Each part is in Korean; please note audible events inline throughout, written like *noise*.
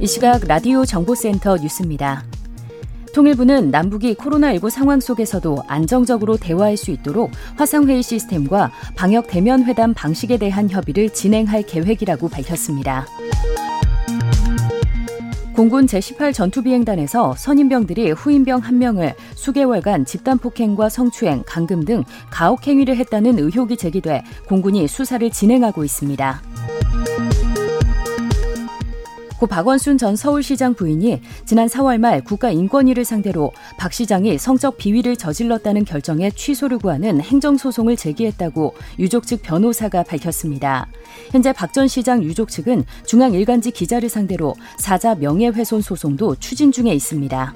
이 시각 라디오 정보센터 뉴스입니다. 통일부는 남북이 코로나19 상황 속에서도 안정적으로 대화할 수 있도록 화상회의 시스템과 방역 대면 회담 방식에 대한 협의를 진행할 계획이라고 밝혔습니다. 공군 제18 전투비행단에서 선임병들이 후임병 한 명을 수개월간 집단 폭행과 성추행, 강금 등 가혹 행위를 했다는 의혹이 제기돼 공군이 수사를 진행하고 있습니다. 고 박원순 전 서울시장 부인이 지난 4월 말 국가인권위를 상대로 박 시장이 성적 비위를 저질렀다는 결정에 취소를 구하는 행정소송을 제기했다고 유족 측 변호사가 밝혔습니다. 현재 박 전 시장 유족 측은 중앙 일간지 기자를 상대로 사자 명예훼손 소송도 추진 중에 있습니다.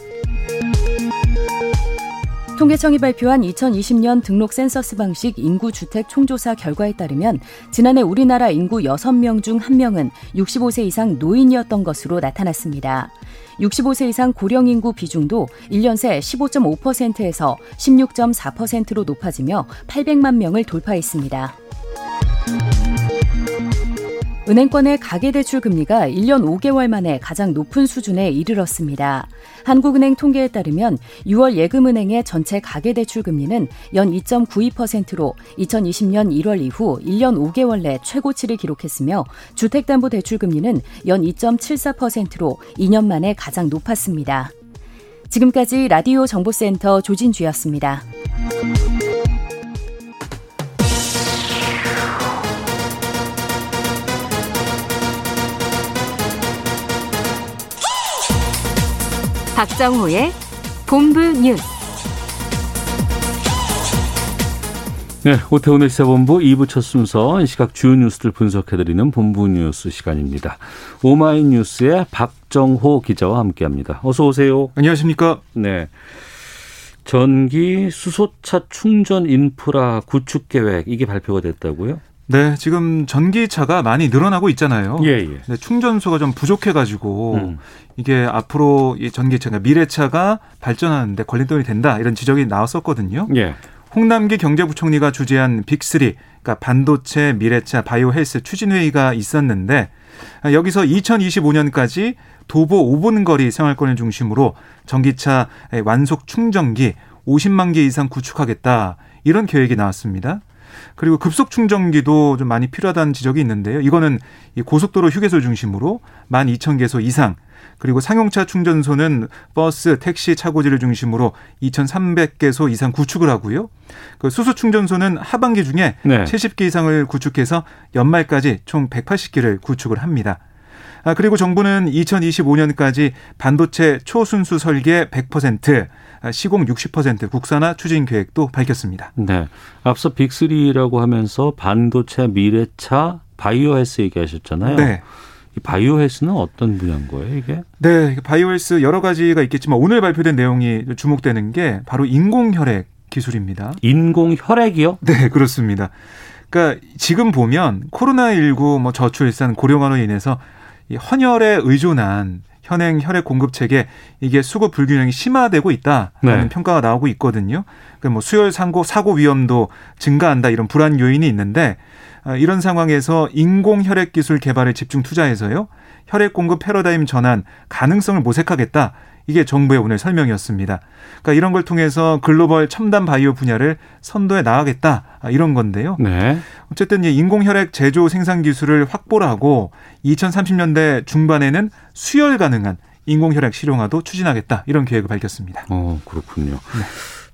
통계청이 발표한 2020년 등록 센서스 방식 인구 주택 총조사 결과에 따르면 지난해 우리나라 인구 6명 중 1명은 65세 이상 노인이었던 것으로 나타났습니다. 65세 이상 고령 인구 비중도 1년 새 15.5%에서 16.4%로 높아지며 800만 명을 돌파했습니다. 은행권의 가계대출 금리가 1년 5개월 만에 가장 높은 수준에 이르렀습니다. 한국은행 통계에 따르면 6월 예금은행의 전체 가계대출 금리는 연 2.92%로 2020년 1월 이후 1년 5개월 내 최고치를 기록했으며 주택담보대출 금리는 연 2.74%로 2년 만에 가장 높았습니다. 지금까지 라디오 정보센터 조진주였습니다. 박정호의 본부 뉴스. 네, 오태훈의 시사본부 2부 첫 순서 이 시각 주요 뉴스를 분석해드리는 본부 뉴스 시간입니다. 오마이뉴스의 박정호 기자와 함께합니다. 어서 오세요. 안녕하십니까? 네. 전기 수소차 충전 인프라 구축 계획 이게 발표가 됐다고요? 네, 지금 전기차가 많이 늘어나고 있잖아요. 예, 예. 네, 충전소가 좀 부족해가지고 음. 이게 앞으로 이 전기차 가 미래차가 발전하는데 걸림돌이 된다 이런 지적이 나왔었거든요. 예. 홍남기 경제부총리가 주재한 빅3, 그러니까 반도체, 미래차, 바이오 헬스 추진회의가 있었는데 아, 여기서 2025년까지 도보 5분 거리 생활권을 중심으로 전기차 완속 충전기 50만 개 이상 구축하겠다 이런 계획이 나왔습니다. 그리고 급속 충전기도 좀 많이 필요하다는 지적이 있는데요. 이거는 이 고속도로 휴게소 중심으로 12,000개소 이상 그리고 상용차 충전소는 버스, 택시 차고지를 중심으로 2,300개소 이상 구축을 하고요. 그 수소 충전소는 하반기 중에 네. 70개 이상을 구축해서 연말까지 총 180개를 구축을 합니다. 아, 그리고 정부는 2025년까지 반도체 초순수 설계 100%, 아, 시공 60% 국산화 추진 계획도 밝혔습니다. 네. 앞서 빅3라고 하면서 반도체, 미래차, 바이오 헬스 얘기하셨잖아요. 네. 이 바이오 헬스는 어떤 분야인 거예요, 이게? 네, 바이오 헬스 여러 가지가 있겠지만 오늘 발표된 내용이 주목되는 게 바로 인공 혈액 기술입니다. 인공 혈액이요? 네, 그렇습니다. 그러니까 지금 보면 코로나19 뭐 저출산 고령화로 인해서 이 헌혈에 의존한 현행 혈액 공급 체계 이게 수급 불균형이 심화되고 있다라는 네. 평가가 나오고 있거든요. 그러니까 뭐 수혈 사고 사고 위험도 증가한다 이런 불안 요인이 있는데 아, 이런 상황에서 인공 혈액 기술 개발에 집중 투자해서요. 혈액 공급 패러다임 전환 가능성을 모색하겠다. 이게 정부의 오늘 설명이었습니다. 그러니까 이런 걸 통해서 글로벌 첨단 바이오 분야를 선도해 나가겠다. 아, 이런 건데요. 네. 어쨌든 이 인공혈액 제조 생산 기술을 확보를 하고 2030년대 중반에는 수혈 가능한 인공혈액 실용화도 추진하겠다. 이런 계획을 밝혔습니다. 어, 그렇군요.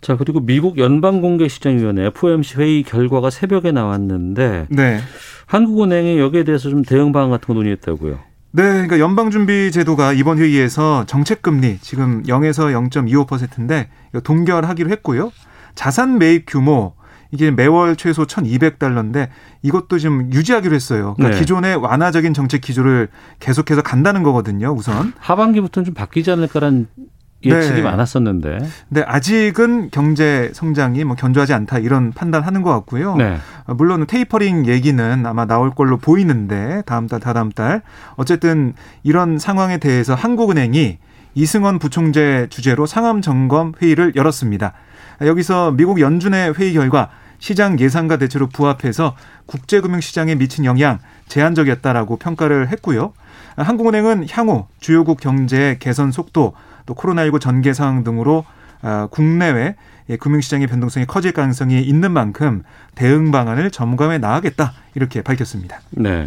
자, 그리고 미국 연방공개시장위원회 FOMC 회의 결과가 새벽에 나왔는데 네. 한국은행이 여기에 대해서 좀 대응 방안 같은 거 논의했다고요. 네, 그러니까 연방준비제도가 이번 회의에서 정책금리 지금 0에서 0.25%인데 이거 동결하기로 했고요. 자산 매입 규모 이게 매월 최소 1,200달러인데 이것도 지금 유지하기로 했어요. 그러니까 네. 기존의 완화적인 정책 기조를 계속해서 간다는 거거든요. 우선. 하반기부터는 좀 바뀌지 않을까라는 예측이 네. 많았었는데. 근데 아직은 경제 성장이 뭐 견조하지 않다 이런 판단하는 것 같고요. 네. 어, 물론 테이퍼링 얘기는 아마 나올 걸로 보이는데 다음 달 다다음 달 어쨌든 이런 상황에 대해서 한국은행이 이승원 부총재 주재로 상암 점검 회의를 열었습니다. 여기서 미국 연준의 회의 결과 시장 예상과 대체로 부합해서 국제금융시장에 미친 영향 제한적이었다라고 평가를 했고요. 한국은행은 향후 주요국 경제의 개선 속도 또 코로나19 전개 상황 등으로 아, 국내외 예, 금융시장의 변동성이 커질 가능성이 있는 만큼 대응 방안을 점검해 나가겠다 이렇게 밝혔습니다. 네.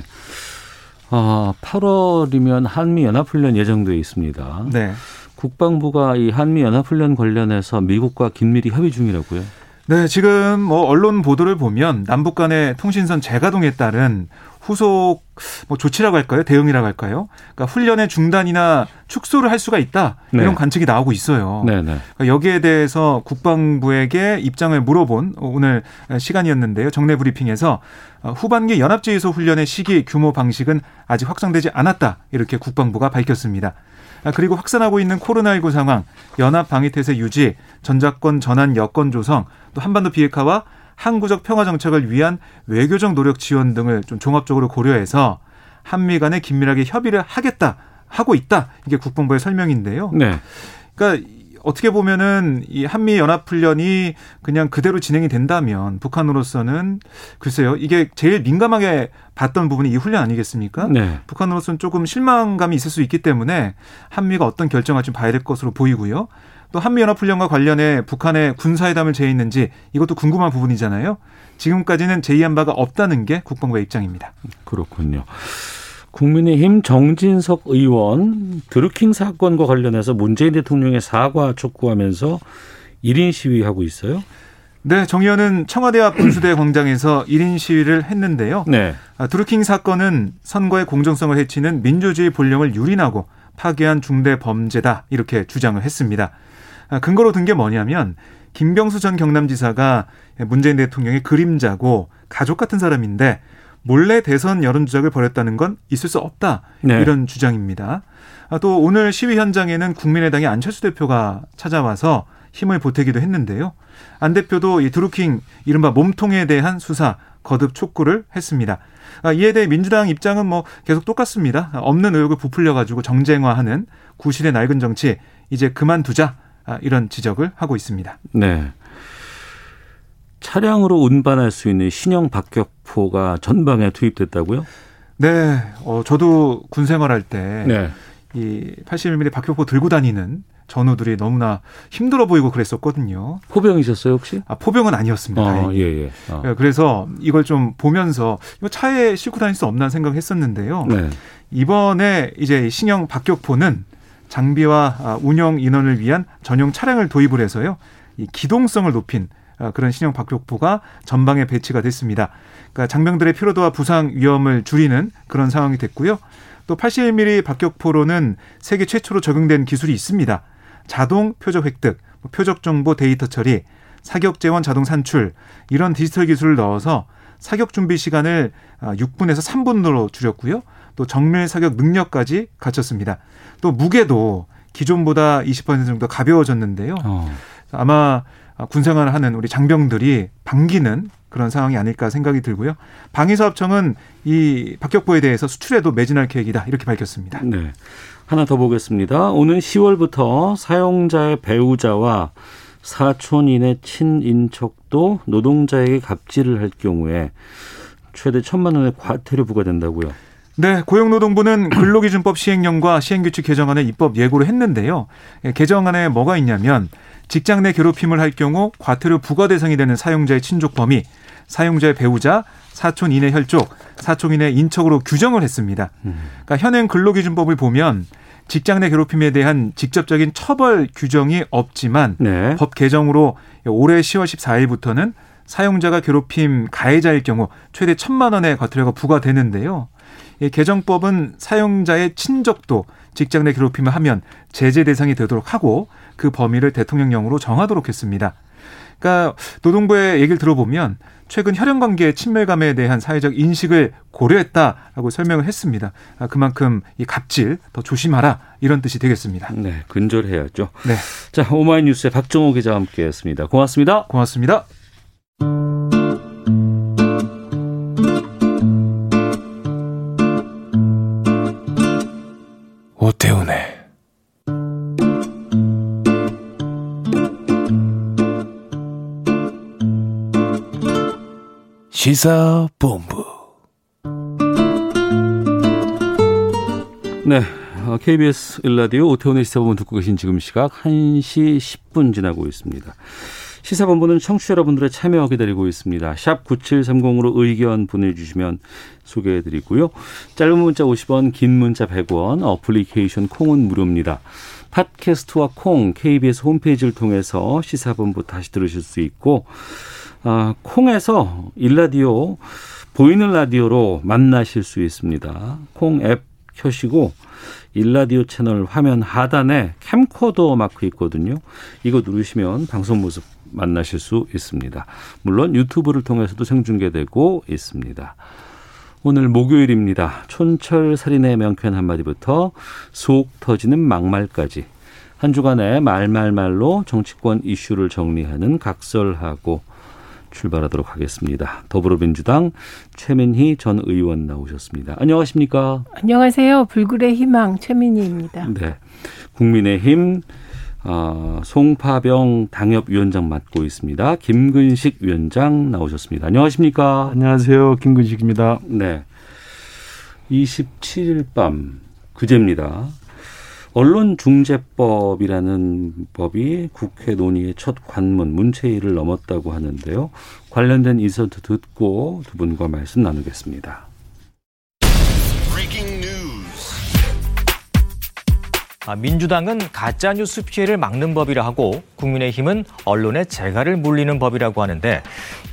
아, 8월이면 한미 연합훈련 예정돼 있습니다. 네. 국방부가 이 한미 연합훈련 관련해서 미국과 긴밀히 협의 중이라고요. 네, 지금 뭐 언론 보도를 보면 남북 간의 통신선 재가동에 따른 후속 뭐 조치라고 할까요? 대응이라고 할까요? 그러니까 훈련의 중단이나 축소를 할 수가 있다. 이런 네. 관측이 나오고 있어요. 네, 네. 그러니까 여기에 대해서 국방부에게 입장을 물어본 오늘 시간이었는데요. 정례 브리핑에서 후반기 연합제에서 훈련의 시기, 규모, 방식은 아직 확정되지 않았다. 이렇게 국방부가 밝혔습니다. 아, 그리고 확산하고 있는 코로나19 상황, 연합 방위태세 유지, 전자권 전환 여건 조성, 또 한반도 비핵화와 항구적 평화 정책을 위한 외교적 노력 지원 등을 좀 종합적으로 고려해서 한미 간에 긴밀하게 협의를 하겠다 하고 있다. 이게 국방부의 설명인데요. 네. 그러니까 어떻게 보면은 이 한미 연합 훈련이 그냥 그대로 진행이 된다면 북한으로서는 글쎄요 이게 제일 민감하게 봤던 부분이 이 훈련 아니겠습니까? 네. 북한으로서는 조금 실망감이 있을 수 있기 때문에 한미가 어떤 결정을 좀 봐야 될 것으로 보이고요. 또 한미연합훈련과 관련해 북한의 군사회담을 제의했는지 이것도 궁금한 부분이잖아요. 지금까지는 제의한 바가 없다는 게 국방부의 입장입니다. 그렇군요. 국민의힘 정진석 의원 드루킹 사건과 관련해서 문재인 대통령의 사과 촉구하면서 1인 시위하고 있어요. 네, 정 의원은 청와대 앞 분수대 *clears throat* 광장에서 1인 시위를 했는데요. 네. 아, 드루킹 사건은 선거의 공정성을 해치는 민주주의 본령을 유린하고 파괴한 중대 범죄다 이렇게 주장을 했습니다. 아, 근거로 든 게 뭐냐면 김병수 전 경남지사가 문재인 대통령의 그림자고 가족 같은 사람인데 몰래 대선 여론 조작을 벌였다는 건 있을 수 없다 네. 이런 주장입니다. 아, 또 오늘 시위 현장에는 국민의당의 안철수 대표가 찾아와서 힘을 보태기도 했는데요. 안 대표도 이 드루킹 이른바 몸통에 대한 수사 거듭 촉구를 했습니다. 아, 이에 대해 민주당 입장은 뭐 계속 똑같습니다. 아, 없는 의혹을 부풀려 가지고 정쟁화하는 구실의 낡은 정치 이제 그만두자 아, 이런 지적을 하고 있습니다. 네. 차량으로 운반할 수 있는 신형 박격포가 전방에 투입됐다고요? 네, 어, 저도 군 생활할 때 네. 이 81mm 박격포 들고 다니는 전우들이 너무나 힘들어 보이고 그랬었거든요. 포병이셨어요 혹시? 아, 포병은 아니었습니다. 어, 다행히. 예, 예. 어. 예, 그래서 이걸 좀 보면서 이거 차에 싣고 다닐 수 없나 생각했었는데요. 네. 이번에 이제 신형 박격포는 장비와 아, 운영 인원을 위한 전용 차량을 도입을 해서요. 이 기동성을 높인 아, 그런 신형 박격포가 전방에 배치가 됐습니다. 그러니까 장병들의 피로도와 부상 위험을 줄이는 그런 상황이 됐고요. 또 81mm 박격포로는 세계 최초로 적용된 기술이 있습니다. 자동 표적 획득, 뭐 표적 정보 데이터 처리, 사격 재원 자동 산출 이런 디지털 기술을 넣어서 사격 준비 시간을 6분에서 3분으로 줄였고요. 또 정밀 사격 능력까지 갖췄습니다. 또 무게도 기존보다 20% 정도 가벼워졌는데요. 어. 아마 군생활을 하는 우리 장병들이 반기는 그런 상황이 아닐까 생각이 들고요. 방위사업청은 이 박격포에 대해서 수출에도 매진할 계획이다 이렇게 밝혔습니다. 네. 하나 더 보겠습니다. 오는 10월부터 사용자의 배우자와 사촌인의 친인척도 노동자에게 갑질을 할 경우에 최대 천만 원의 과태료 부과된다고요. 네, 고용노동부는 *clears throat* 근로기준법 시행령과 시행규칙 개정안을 입법 예고를 했는데요. 예, 개정안에 뭐가 있냐면 직장 내 괴롭힘을 할 경우 과태료 부과 대상이 되는 사용자의 친족 범위, 사용자의 배우자, 사촌 이내 혈족, 사촌 이내 인척으로 규정을 했습니다. 그러니까 현행 근로기준법을 보면 직장 내 괴롭힘에 대한 직접적인 처벌 규정이 없지만 네. 법 개정으로 올해 10월 14일부터는 사용자가 괴롭힘 가해자일 경우 최대 천만 원의 과태료가 부과되는데요. 이 개정법은 사용자의 친족도 직장 내 괴롭힘을 하면 제재 대상이 되도록 하고 그 범위를 대통령령으로 정하도록 했습니다. 그러니까 노동부의 얘기를 들어보면 최근 혈연 관계의 친밀감에 대한 사회적 인식을 고려했다라고 설명을 했습니다. 아, 그만큼 이 갑질 더 조심하라 이런 뜻이 되겠습니다. 네, 근절해야죠. 네, 자, 오마이뉴스의 박정호 기자와 함께했습니다. 고맙습니다. 고맙습니다. 오태훈의 시사본부 네, 어, KBS 일라디오 오태훈의 시사본부 듣고 계신 지금 시각 1시 10분 지나고 있습니다. 시사본부는 청취자 여러분들의 참여 기다리고 있습니다. 샵 9730으로 의견 보내주시면 소개해드리고요. 짧은 문자 50원, 긴 문자 100원, 어플리케이션 콩은 무료입니다. 팟캐스트와 콩, KBS 홈페이지를 통해서 시사본부 다시 들으실 수 있고 아, 콩에서 일라디오 보이는 라디오로 만나실 수 있습니다. 콩 앱 켜시고 일라디오 채널 화면 하단에 캠코더 마크 있거든요. 이거 누르시면 방송 모습 만나실 수 있습니다. 물론 유튜브를 통해서도 생중계되고 있습니다. 오늘 목요일입니다. 촌철 살인의 명쾌한 한마디부터 속 터지는 막말까지 한 주간의 말말말로 정치권 이슈를 정리하는 각설하고 출발하도록 하겠습니다. 더불어민주당 최민희 전 의원 나오셨습니다. 안녕하십니까? 안녕하세요. 불굴의 희망 최민희입니다. 네. 국민의힘 어, 송파병 당협위원장 맡고 있습니다. 김근식 위원장 나오셨습니다. 안녕하십니까? 안녕하세요. 김근식입니다. 네. 27일 밤 그제입니다. 언론중재법이라는 법이 국회 논의의 첫 관문 문체위를 넘었다고 하는데요. 관련된 인서트 듣고 두 분과 말씀 나누겠습니다. 아, 민주당은 가짜뉴스 피해를 막는 법이라 하고 국민의힘은 언론의 재갈을 물리는 법이라고 하는데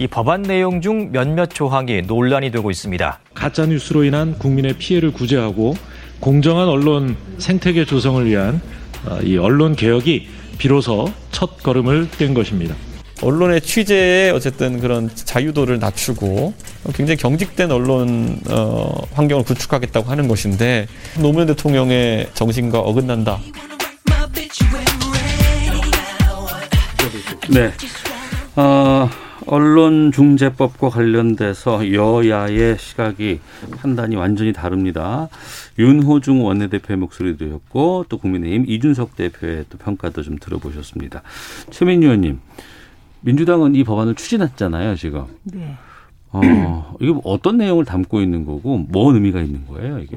이 법안 내용 중 몇몇 조항이 논란이 되고 있습니다. 가짜뉴스로 인한 국민의 피해를 구제하고 공정한 언론 생태계 조성을 위한 어, 이 언론 개혁이 비로소 첫 걸음을 뗀 것입니다. 언론의 취재에 어쨌든 그런 자유도를 낮추고 굉장히 경직된 언론 어, 환경을 구축하겠다고 하는 것인데 노무현 대통령의 정신과 어긋난다. 네. 어, 언론중재법과 관련돼서 여야의 시각이 판단이 완전히 다릅니다. 윤호중 원내대표의 목소리 들으셨고 또 국민의힘 이준석 대표의 또 평가도 좀 들어보셨습니다. 최민 의원님, 민주당은 이 법안을 추진했잖아요, 지금. 네. 어, 이게 어떤 내용을 담고 있는 거고, 뭔 의미가 있는 거예요, 이게?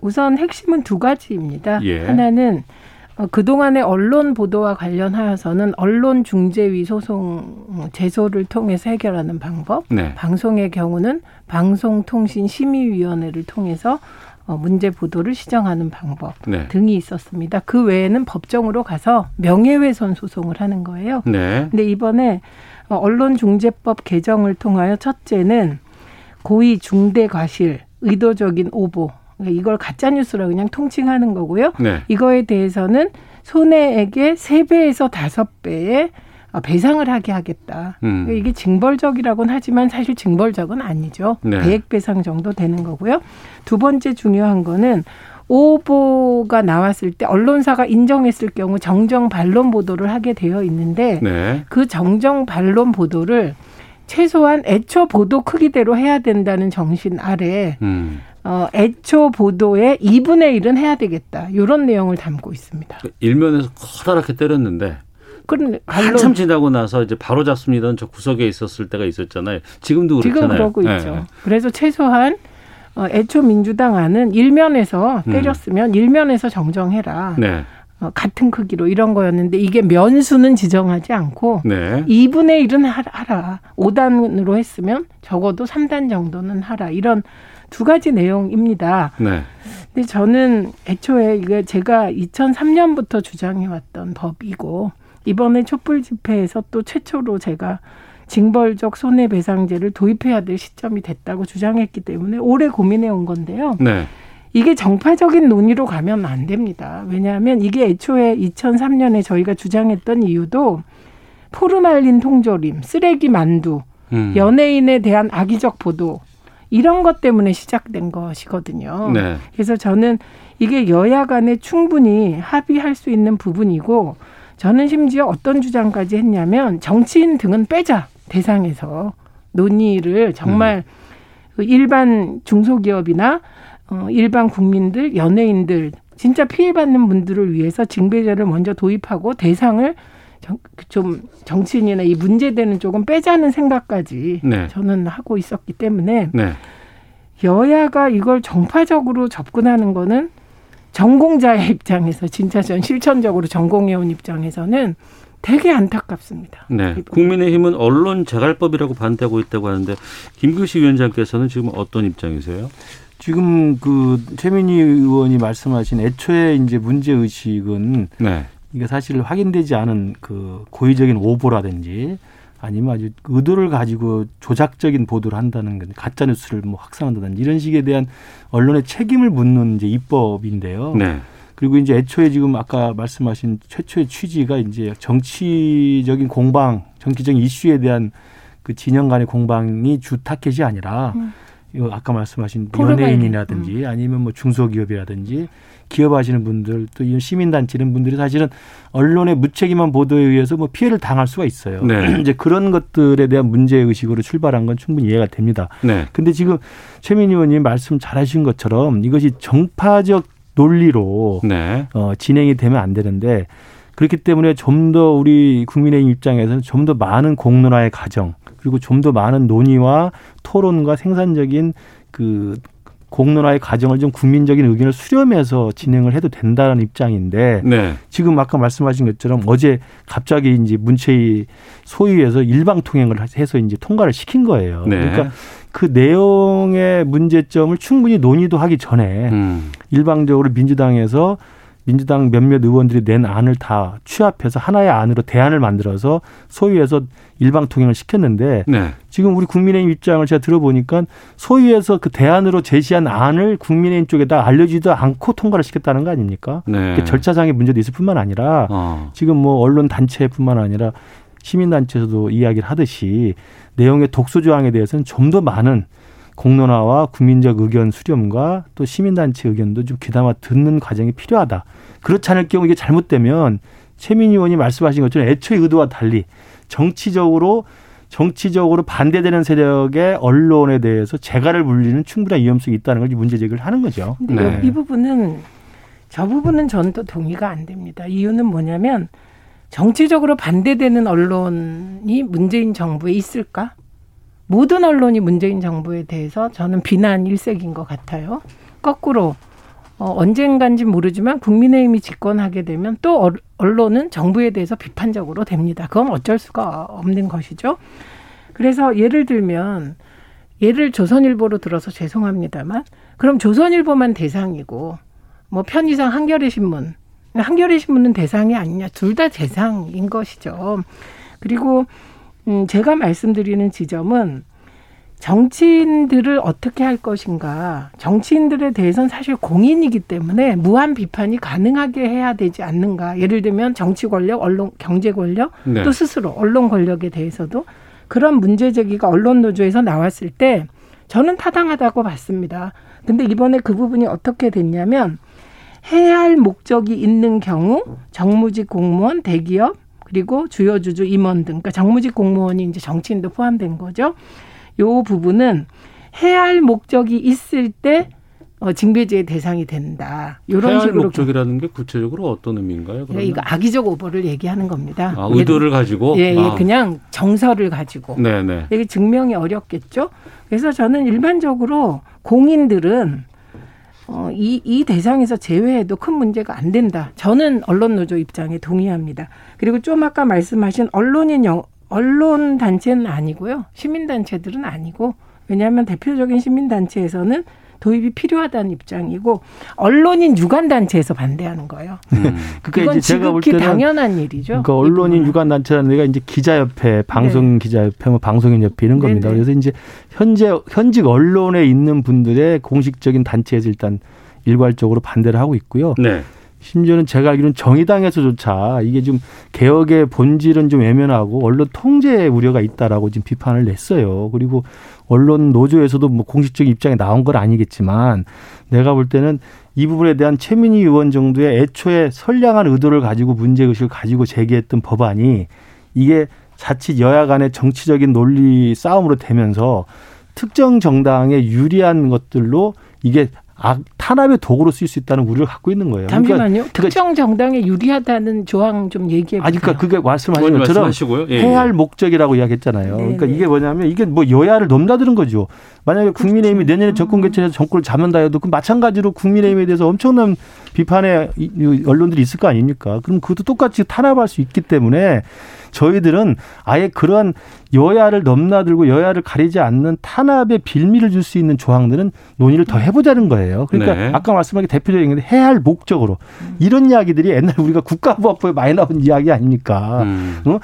우선 핵심은 두 가지입니다. 예. 하나는 어, 그동안의 언론 보도와 관련하여서는 언론 중재위 소송 제소를 통해서 해결하는 방법. 네. 방송의 경우는 방송통신심의위원회를 통해서 어, 문제 보도를 시정하는 방법 네. 등이 있었습니다. 그 외에는 법정으로 가서 명예훼손 소송을 하는 거예요. 네. 근데 이번에 어, 언론중재법 개정을 통하여 첫째는 고의 중대 과실, 의도적인 오보, 그러니까 이걸 가짜 뉴스로 그냥 통칭하는 거고요. 네. 이거에 대해서는 손해액의 세배에서 다섯 배의 어, 배상을 하게 하겠다. 음. 그러니까 이게 징벌적이라고는 하지만 사실 징벌적은 아니죠. 네. 배액 배상 정도 되는 거고요. 두 번째 중요한 거는 오보가 나왔을 때 언론사가 인정했을 경우 정정 반론 보도를 하게 되어 있는데 네. 그 정정 반론 보도를 최소한 애초 보도 크기대로 해야 된다는 정신 아래 음. 어, 애초 보도의 2분의 1은 해야 되겠다. 이런 내용을 담고 있습니다. 일면에서 커다랗게 때렸는데, 한참 지나고 나서 이제 바로 잡습니다는 저 구석에 있었을 때가 있었잖아요. 지금도 지금 그렇잖아요. 그러고 네. 있죠. 그래서 최소한 어, 애초 민주당 안은 일면에서 음. 때렸으면 일면에서 정정해라. 네. 어, 같은 크기로 이런 거였는데 이게 면수는 지정하지 않고 네. 2분의 1은 하라. 5단으로 했으면 적어도 3단 정도는 하라. 이런 두 가지 내용입니다. 네. 근데 저는 애초에 이게 제가 2003년부터 주장해왔던 법이고 이번에 촛불 집회에서 또 최초로 제가 징벌적 손해배상제를 도입해야 될 시점이 됐다고 주장했기 때문에 오래 고민해 온 건데요. 네. 이게 정파적인 논의로 가면 안 됩니다. 왜냐하면 이게 애초에 2003년에 저희가 주장했던 이유도 포르말린 통조림, 쓰레기 만두, 음. 연예인에 대한 악의적 보도 이런 것 때문에 시작된 것이거든요. 네. 그래서 저는 이게 여야 간에 충분히 합의할 수 있는 부분이고 저는 심지어 어떤 주장까지 했냐면 정치인 등은 빼자 대상에서 논의를 정말 그 일반 중소기업이나 어, 일반 국민들, 연예인들 진짜 피해받는 분들을 위해서 징배제를 먼저 도입하고 대상을 정, 좀 정치인이나 이 문제되는 쪽은 빼자는 생각까지 네. 저는 하고 있었기 때문에 네. 여야가 이걸 정파적으로 접근하는 거는 전공자의 *laughs* 입장에서 진짜 전 실천적으로 전공해온 입장에서는 되게 안타깝습니다. 네. 국민의힘은 언론 재갈법이라고 반대하고 있다고 하는데 김규식 위원장께서는 지금 어떤 입장이세요? 지금 그 최민희 의원이 말씀하신 애초에 이제 문제 의식은 네. 이게 사실 확인되지 않은 그 고의적인 오보라든지 아니면 아주 의도를 가지고 조작적인 보도를 한다는 건 가짜 뉴스를 뭐 확산한다든지 이런 식에 대한 언론의 책임을 묻는 이제 입법인데요. 네. 그리고 이제 애초에 지금 아까 말씀하신 최초의 취지가 이제 정치적인 공방, 정치적인 이슈에 대한 그 진영 간의 공방이 주 타켓이 아니라 음. 이거 아까 말씀하신 포르말린. 연예인이라든지 아니면 뭐 중소기업이라든지 기업하시는 분들 또 이런 시민단체 이런 분들이 사실은 언론의 무책임한 보도에 의해서 뭐 피해를 당할 수가 있어요. 네. *clears throat* 이제 그런 것들에 대한 문제 의식으로 출발한 건 충분히 이해가 됩니다. 네. 근데 지금 최민희 의원님 말씀 잘하신 것처럼 이것이 정파적 논리로 네. 어, 진행이 되면 안 되는데 그렇기 때문에 좀 더 우리 국민의힘 입장에서는 좀 더 많은 공론화의 과정 그리고 좀 더 많은 논의와 토론과 생산적인 그 공론화의 과정을 좀 국민적인 의견을 수렴해서 진행을 해도 된다는 입장인데 네. 지금 아까 말씀하신 것처럼 어제 갑자기 이제 문체위 소위에서 일방 통행을 해서 이제 통과를 시킨 거예요. 네. 그러니까 그 내용의 문제점을 충분히 논의도 하기 전에 음. 일방적으로 민주당에서 민주당 몇몇 의원들이 낸 안을 다 취합해서 하나의 안으로 대안을 만들어서 소위에서 일방 통행을 시켰는데 네. 지금 우리 국민의힘 입장을 제가 들어보니까 소위에서 그 대안으로 제시한 안을 국민의힘 쪽에다 알려주지도 않고 통과를 시켰다는 거 아닙니까? 네. 그 절차상의 문제도 있을 뿐만 아니라 어. 지금 뭐 언론 단체뿐만 아니라 시민단체에서도 이야기를 하듯이 내용의 독소 조항에 대해서는 좀 더 많은 공론화와 국민적 의견 수렴과 또 시민단체 의견도 좀 귀담아 듣는 과정이 필요하다. 그렇지 않을 경우 이게 잘못되면 최민희 의원이 말씀하신 것처럼 애초의 의도와 달리 정치적으로 정치적으로 반대되는 세력의 언론에 대해서 재갈을 물리는 충분한 위험성이 있다는 걸 문제 제기를 하는 거죠. 네. 이 부분은 저 부분은 저는 또 동의가 안 됩니다. 이유는 뭐냐면 정치적으로 반대되는 언론이 문재인 정부에 있을까? 모든 언론이 문재인 정부에 대해서 저는 비난 일색인 것 같아요. 거꾸로 어, 언젠간지 모르지만 국민의힘이 집권하게 되면 또 어- 언론은 정부에 대해서 비판적으로 됩니다. 그건 어쩔 수가 없는 것이죠. 그래서 예를 들면 예를 조선일보로 들어서 죄송합니다만 그럼 조선일보만 대상이고 뭐 편의상 한겨레 신문 한겨레 신문은 대상이 아니냐 둘 다 대상인 것이죠. 그리고 음 제가 말씀드리는 지점은 정치인들을 어떻게 할 것인가. 정치인들에 대해서는 사실 공인이기 때문에 무한 비판이 가능하게 해야 되지 않는가. 예를 들면 정치 권력, 언론, 경제 권력, 네. 또 스스로 언론 권력에 대해서도 그런 문제 제기가 언론 노조에서 나왔을 때 저는 타당하다고 봤습니다. 근데 이번에 그 부분이 어떻게 됐냐면 해야 할 목적이 있는 경우 정무직 공무원, 대기업 그리고 주요 주주 임원 등 그러니까 정무직 공무원이 이제 정치인도 포함된 거죠. 요 부분은 해야 할 목적이 있을 때 어, 징배제의 대상이 된다. 이런 해야 할 식으로 목적이라는 게 구체적으로 어떤 의미인가요? 예, 그러면? 이거 악의적 오보를 얘기하는 겁니다. 아, 의도를 가지고? 예, 예, 아. 그냥 정서를 가지고. 네네. 이게 증명이 어렵겠죠. 그래서 저는 일반적으로 공인들은 어, 이, 이 대상에서 제외해도 큰 문제가 안 된다. 저는 언론 노조 입장에 동의합니다. 그리고 좀 아까 말씀하신 언론인 영, 언론 단체는 아니고요. 시민 단체들은 아니고 왜냐하면 대표적인 시민 단체에서는 도입이 필요하다는 입장이고 언론인 유관 단체에서 반대하는 거예요. 음. 그러니까 이건 이제 제가 볼 지극히 때는 당연한 일이죠. 그러니까 언론인 유관 단체라는 데가 이제 기자협회, 방송 기자협회, 뭐 방송인협회 이런 겁니다. 네네. 그래서 이제 현재 현직 언론에 있는 분들의 공식적인 단체에서 일단 일괄적으로 반대를 하고 있고요. 네. 심지어는 제가 알기로는 정의당에서조차 이게 좀 개혁의 본질은 좀 외면하고 언론 통제 우려가 있다라고 지금 비판을 냈어요. 그리고 언론 노조에서도 뭐 공식적인 입장에 나온 건 아니겠지만 내가 볼 때는 이 부분에 대한 최민희 의원 정도의 애초에 선량한 의도를 가지고 문제의식을 가지고 제기했던 법안이 이게 자칫 여야 간의 정치적인 논리 싸움으로 되면서 특정 정당에 유리한 것들로 이게 악, 탄압의 도구로 쓰일 수 있다는 우려를 갖고 있는 거예요. 잠시만요. 그러니까 특정 정당에 유리하다는 조항 좀 얘기해 보세요. 아니, 그러니까 그게 말씀하신 것처럼 예, 해야 할 목적이라고 이야기했잖아요. 네, 그러니까 네. 이게 뭐냐면 이게 뭐 여야를 넘나드는 거죠. 만약에 국민의힘이 그렇죠. 내년에 정권 개최해서 정권을 잡는다 해도 그 마찬가지로 국민의힘에 대해서 엄청난 비판의 언론들이 있을 거 아닙니까? 그럼 그것도 똑같이 탄압할 수 있기 때문에 저희들은 아예 그러한 여야를 넘나들고 여야를 가리지 않는 탄압의 빌미를 줄 수 있는 조항들은 논의를 더 해보자는 거예요. 그러니까 네. 아까 말씀하신 대표적인 게 해야 할 목적으로 이런 이야기들이 옛날 우리가 국가보안법에 많이 나온 이야기 아닙니까? 음. 어?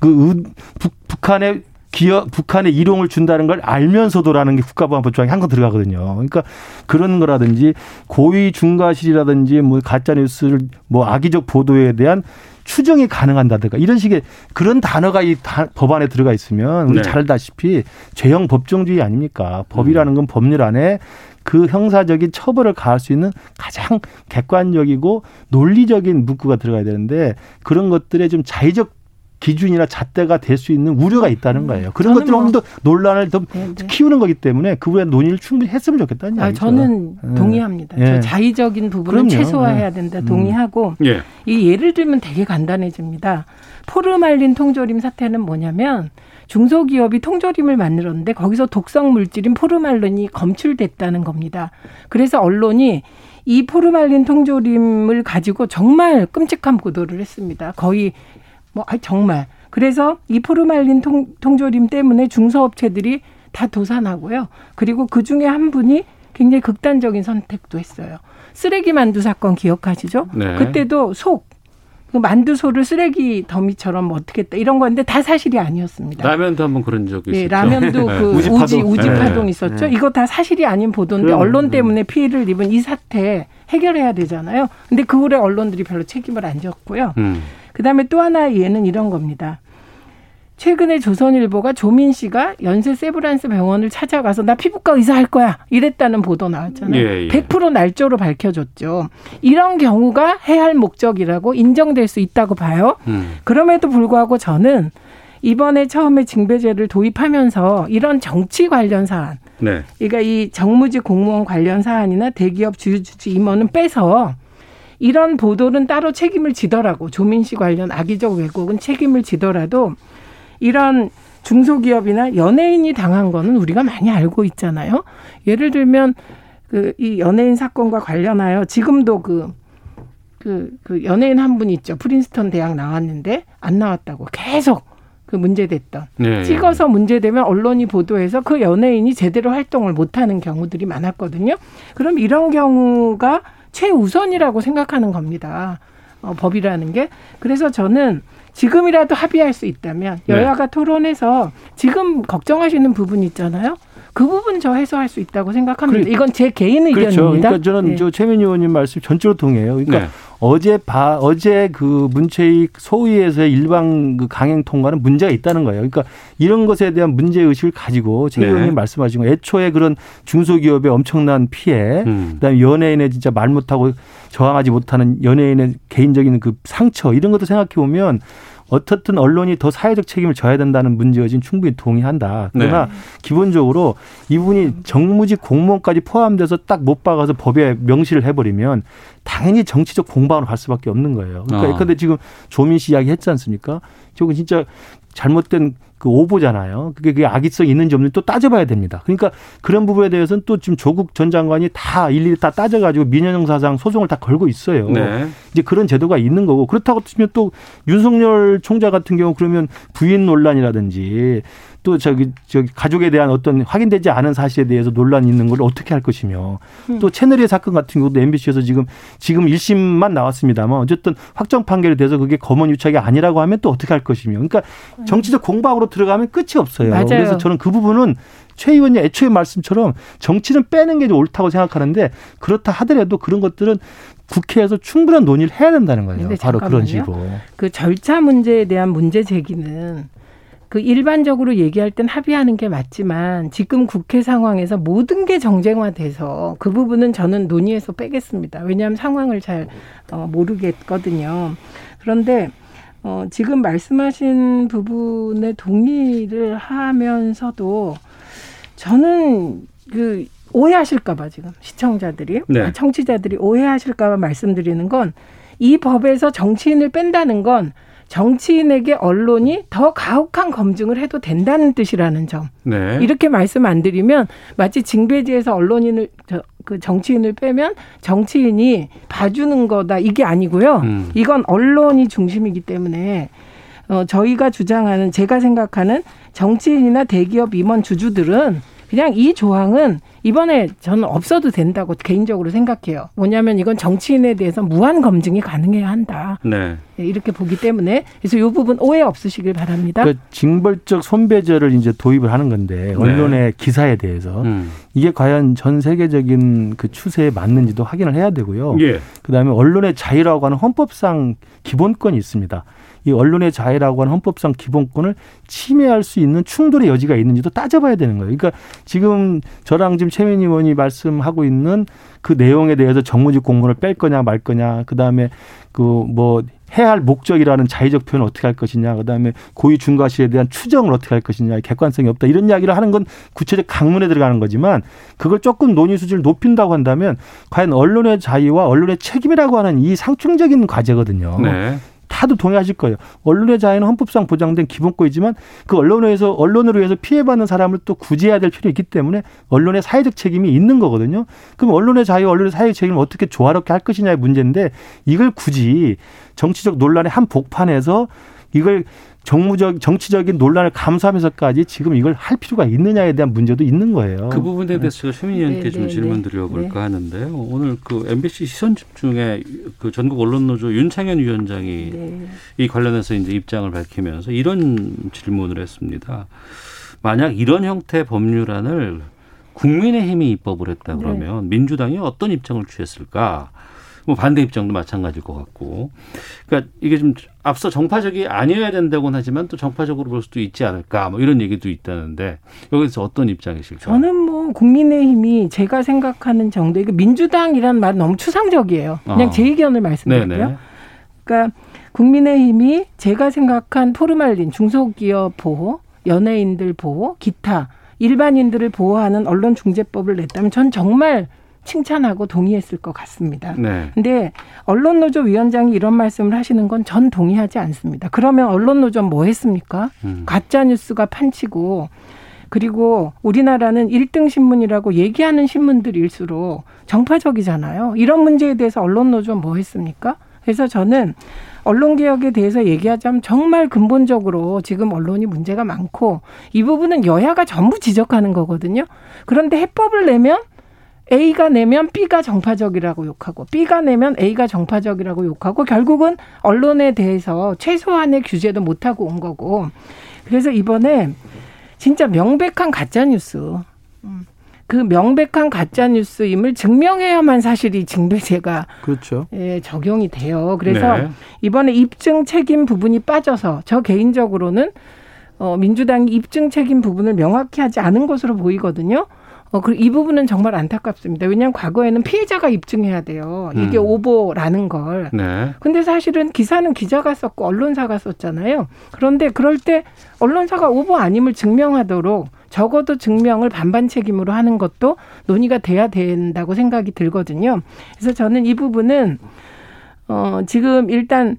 그 의- 북, 북한에 기업 북한에 일용을 준다는 걸 알면서도라는 게 국가보안법 조항이 항상 들어가거든요. 그러니까 그런 거라든지 고의 중과실이라든지 뭐 가짜 뉴스를 뭐 악의적 보도에 대한 추정이 가능한다든가 이런 식의 그런 단어가 이 다- 법안에 들어가 있으면 우리 네. 잘 알다시피 죄형 법정주의 아닙니까? 법이라는 건 법률 안에 그 형사적인 처벌을 가할 수 있는 가장 객관적이고 논리적인 문구가 들어가야 되는데 그런 것들에 좀 자의적 기준이나 잣대가 될 수 있는 우려가 있다는 거예요. 그런 것들을 뭐- 좀더 논란을 더 네, 네. 키우는 거기 때문에 그 부분에 논의를 충분히 했으면 좋겠다는 아, 얘기죠. 저는 예. 동의합니다. 예. 저 자의적인 부분은 그럼요. 최소화해야 예. 된다. 음. 동의하고 예. 이 예를 들면 되게 간단해집니다. 포르말린 통조림 사태는 뭐냐면 중소기업이 통조림을 만들었는데 거기서 독성 물질인 포르말린이 검출됐다는 겁니다. 그래서 언론이 이 포르말린 통조림을 가지고 정말 끔찍한 보도를 했습니다. 거의 뭐 아, 정말 그래서 이 포르말린 통, 통조림 때문에 중소업체들이 다 도산하고요. 그리고 그 중에 한 분이 굉장히 극단적인 선택도 했어요. 쓰레기 만두 사건 기억하시죠? 네. 그때도 속, 그 만두소를 쓰레기 더미처럼 뭐 어떻게 했다 이런 건데 다 사실이 아니었습니다. 라면도 한번 그런 적이 예, 있었죠. 라면도 네. 그 *laughs* 우지파동. 우지 우지 파동 네. 있었죠. 네. 이거 다 사실이 아닌 보도인데 그럼, 언론 음. 때문에 피해를 입은 이 사태 해결해야 되잖아요. 근데 그 후에 언론들이 별로 책임을 안 졌고요. 음. 그다음에 또 하나 예는 이런 겁니다. 최근에 조선일보가 조민 씨가 연세 세브란스 병원을 찾아가서 나 피부과 의사 할 거야 이랬다는 보도 나왔잖아요. 예, 예. 100% 날조로 밝혀졌죠. 이런 경우가 해야 할 목적이라고 인정될 수 있다고 봐요. 음. 그럼에도 불구하고 저는 이번에 처음에 징배제를 도입하면서 이런 정치 관련 사안, 네. 그러니까 이 정무직 공무원 관련 사안이나 대기업 주주주 임원은 빼서 이런 보도는 따로 책임을 지더라고 조민 씨 관련 악의적 왜곡은 책임을 지더라도 이런 중소기업이나 연예인이 당한 거는 우리가 많이 알고 있잖아요. 예를 들면 그 이 연예인 사건과 관련하여 지금도 그 그, 그 연예인 한 분 있죠. 프린스턴 대학 나왔는데 안 나왔다고 계속 그 문제됐던. 네. 찍어서 문제되면 언론이 보도해서 그 연예인이 제대로 활동을 못하는 경우들이 많았거든요. 그럼 이런 경우가 최우선이라고 생각하는 겁니다. 어, 법이라는 게. 그래서 저는 지금이라도 합의할 수 있다면 네. 여야가 토론해서 지금 걱정하시는 부분 있잖아요. 그 부분 저 해소할 수 있다고 생각합니다. 그래- 이건 제 개인 의견입니다. 그렇죠. 그러니까 저는 네. 저 최민희 의원님 말씀 전적으로 동의해요. 그러니까 네. 어제 바 어제 그 문체위 소위에서의 일방 그 강행 통과는 문제가 있다는 거예요. 그러니까 이런 것에 대한 문제 의식을 가지고 최 네. 의원님 말씀하신 거 애초에 그런 중소기업의 엄청난 피해, 음. 그다음에 연예인의 진짜 말 못하고 저항하지 못하는 연예인의 개인적인 그 상처 이런 것도 생각해 보면 어떻든 언론이 더 사회적 책임을 져야 된다는 문제의식은 충분히 동의한다. 그러나 네. 기본적으로 이분이 정무직 공무원까지 포함돼서 딱 못 박아서 법에 명시를 해버리면 당연히 정치적 공방으로 갈 수밖에 없는 거예요. 그러니까 어. 근데 지금 조민 씨 이야기 했지 않습니까? 저건 진짜 잘못된 그 오보잖아요. 그게 그게 악의성 있는지 없는지 또 따져봐야 됩니다. 그러니까 그런 부분에 대해서는 또 지금 조국 전 장관이 다 일일이 다 따져가지고 민영사상 소송을 다 걸고 있어요. 네. 이제 그런 제도가 있는 거고 그렇다고 치면 또 윤석열 총장 같은 경우 그러면 부인 논란이라든지 또또 저기 저기 가족에 대한 어떤 확인되지 않은 사실에 대해서 논란이 있는 걸 어떻게 할 것이며 음. 또 채널의 사건 같은 경우도 MBC에서 지금 지금 1심만 나왔습니다만 어쨌든 확정 판결에 대해서 그게 검언 유착이 아니라고 하면 또 어떻게 할 것이며 그러니까 정치적 공방으로 들어가면 끝이 없어요. 맞아요. 그래서 저는 그 부분은 최 의원님 애초에 말씀처럼 정치는 빼는 게 옳다고 생각하는데 그렇다 하더라도 그런 것들은 국회에서 충분한 논의를 해야 된다는 거예요. 바로 그런 잠깐만요. 식으로. 그 절차 문제에 대한 문제 제기는 그 일반적으로 얘기할 땐 합의하는 게 맞지만 지금 국회 상황에서 모든 게 정쟁화돼서 그 부분은 저는 논의해서 빼겠습니다. 왜냐하면 상황을 잘 어, 모르겠거든요. 그런데 어, 지금 말씀하신 부분에 동의를 하면서도 저는 그 오해하실까봐 지금 시청자들이 네. 아, 청취자들이 오해하실까봐 말씀드리는 건 이 법에서 정치인을 뺀다는 건 정치인에게 언론이 더 가혹한 검증을 해도 된다는 뜻이라는 점. 네. 이렇게 말씀 안 드리면 마치 징배지에서 언론인을 저, 그 정치인을 빼면 정치인이 봐주는 거다 이게 아니고요. 음. 이건 언론이 중심이기 때문에 어, 저희가 주장하는 제가 생각하는 정치인이나 대기업 임원 주주들은 그냥 이 조항은 이번에 저는 없어도 된다고 개인적으로 생각해요. 뭐냐면 이건 정치인에 대해서 무한 검증이 가능해야 한다. 네. 예, 이렇게 보기 때문에 그래서 이 부분 오해 없으시길 바랍니다. 그 징벌적 손배제를 이제 도입을 하는 건데 언론의 기사에 대해서 음. 이게 과연 전 세계적인 그 추세에 맞는지도 확인을 해야 되고요. 예. 그다음에 언론의 자유라고 하는 헌법상 기본권이 있습니다. 이 언론의 자유라고 하는 헌법상 기본권을 침해할 수 있는 충돌의 여지가 있는지도 따져봐야 되는 거예요. 그러니까 지금 저랑 지금 최민희 의원이 말씀하고 있는 그 내용에 대해서 정무직 공무원을 뺄 거냐 말 거냐, 그 다음에 그뭐 해야 할 목적이라는 자의적 표현을 어떻게 할 것이냐, 그다음에 고의 중과실에 대한 추정을 어떻게 할 것이냐, 객관성이 없다 이런 이야기를 하는 건 구체적 강문에 들어가는 거지만 그걸 조금 논의 수준을 높인다고 한다면 과연 언론의 자유와 언론의 책임이라고 하는 이 상충적인 과제거든요. 네. 다들 동의하실 거예요. 언론의 자유는 헌법상 보장된 기본권이지만 그 언론에서 언론으로 해서 피해받는 사람을 또 구제해야 될 필요 있기 때문에 언론의 사회적 책임이 있는 거거든요. 그럼 언론의 자유, 언론의 사회적 책임을 어떻게 조화롭게 할 것이냐의 문제인데 이걸 굳이 정치적 논란의 한 복판에서 이걸 정무적 정치적인 논란을 감수하면서까지 지금 이걸 할 필요가 있느냐에 대한 문제도 있는 거예요. 그 부분에 대해서 제가 최민희 의원께 네, 좀 네, 질문 네. 드려볼까 하는데요. 오늘 그 MBC 시선 집중에 그 전국 언론노조 윤창현 위원장이 네. 이 관련해서 이제 입장을 밝히면서 이런 질문을 했습니다. 만약 이런 형태의 법률안을 국민의힘이 입법을 했다 네. 그러면 민주당이 어떤 입장을 취했을까? 뭐 반대 입장도 마찬가지일 것 같고. 그러니까 이게 좀 앞서 정파적이 아니어야 된다고는 하지만 또 정파적으로 볼 수도 있지 않을까? 뭐 이런 얘기도 있다는데 여기서 어떤 입장이실까요? 저는 뭐 국민의힘이 제가 생각하는 정도 이거 민주당이라는 말 너무 추상적이에요. 그냥 어. 제 의견을 말씀드릴게요. 네네. 그러니까 국민의힘이 제가 생각한 포르말린 중소기업 보호, 연예인들 보호, 기타 일반인들을 보호하는 언론중재법을 냈다면 전 정말 칭찬하고 동의했을 것 같습니다. 네. 근데 언론노조 위원장이 이런 말씀을 하시는 건 전 동의하지 않습니다. 그러면 언론노조 뭐 했습니까? 음. 가짜 뉴스가 판치고 그리고 우리나라는 1등 신문이라고 얘기하는 신문들일수록 정파적이잖아요. 이런 문제에 대해서 언론노조 뭐 했습니까? 그래서 저는 언론개혁에 대해서 얘기하자면 정말 근본적으로 지금 언론이 문제가 많고 이 부분은 여야가 전부 지적하는 거거든요. 그런데 해법을 내면 A가 내면 B가 정파적이라고 욕하고 B가 내면 A가 정파적이라고 욕하고 결국은 언론에 대해서 최소한의 규제도 못 하고 온 거고 그래서 이번에 진짜 명백한 가짜 뉴스 그 명백한 가짜 뉴스임을 증명해야만 사실이 징배제가 그렇죠. 예, 적용이 돼요. 그래서 네. 이번에 입증 책임 부분이 빠져서 저 개인적으로는 어, 민주당이 입증 책임 부분을 명확히 하지 않은 것으로 보이거든요. 어, 그, 이 부분은 정말 안타깝습니다. 왜냐하면 과거에는 피해자가 입증해야 돼요. 이게 음. 오보라는 걸. 네. 근데 사실은 기사는 기자가 썼고 언론사가 썼잖아요. 그런데 그럴 때 언론사가 오보 아님을 증명하도록 적어도 증명을 반반 책임으로 하는 것도 논의가 돼야 된다고 생각이 들거든요. 그래서 저는 이 부분은 어 지금 일단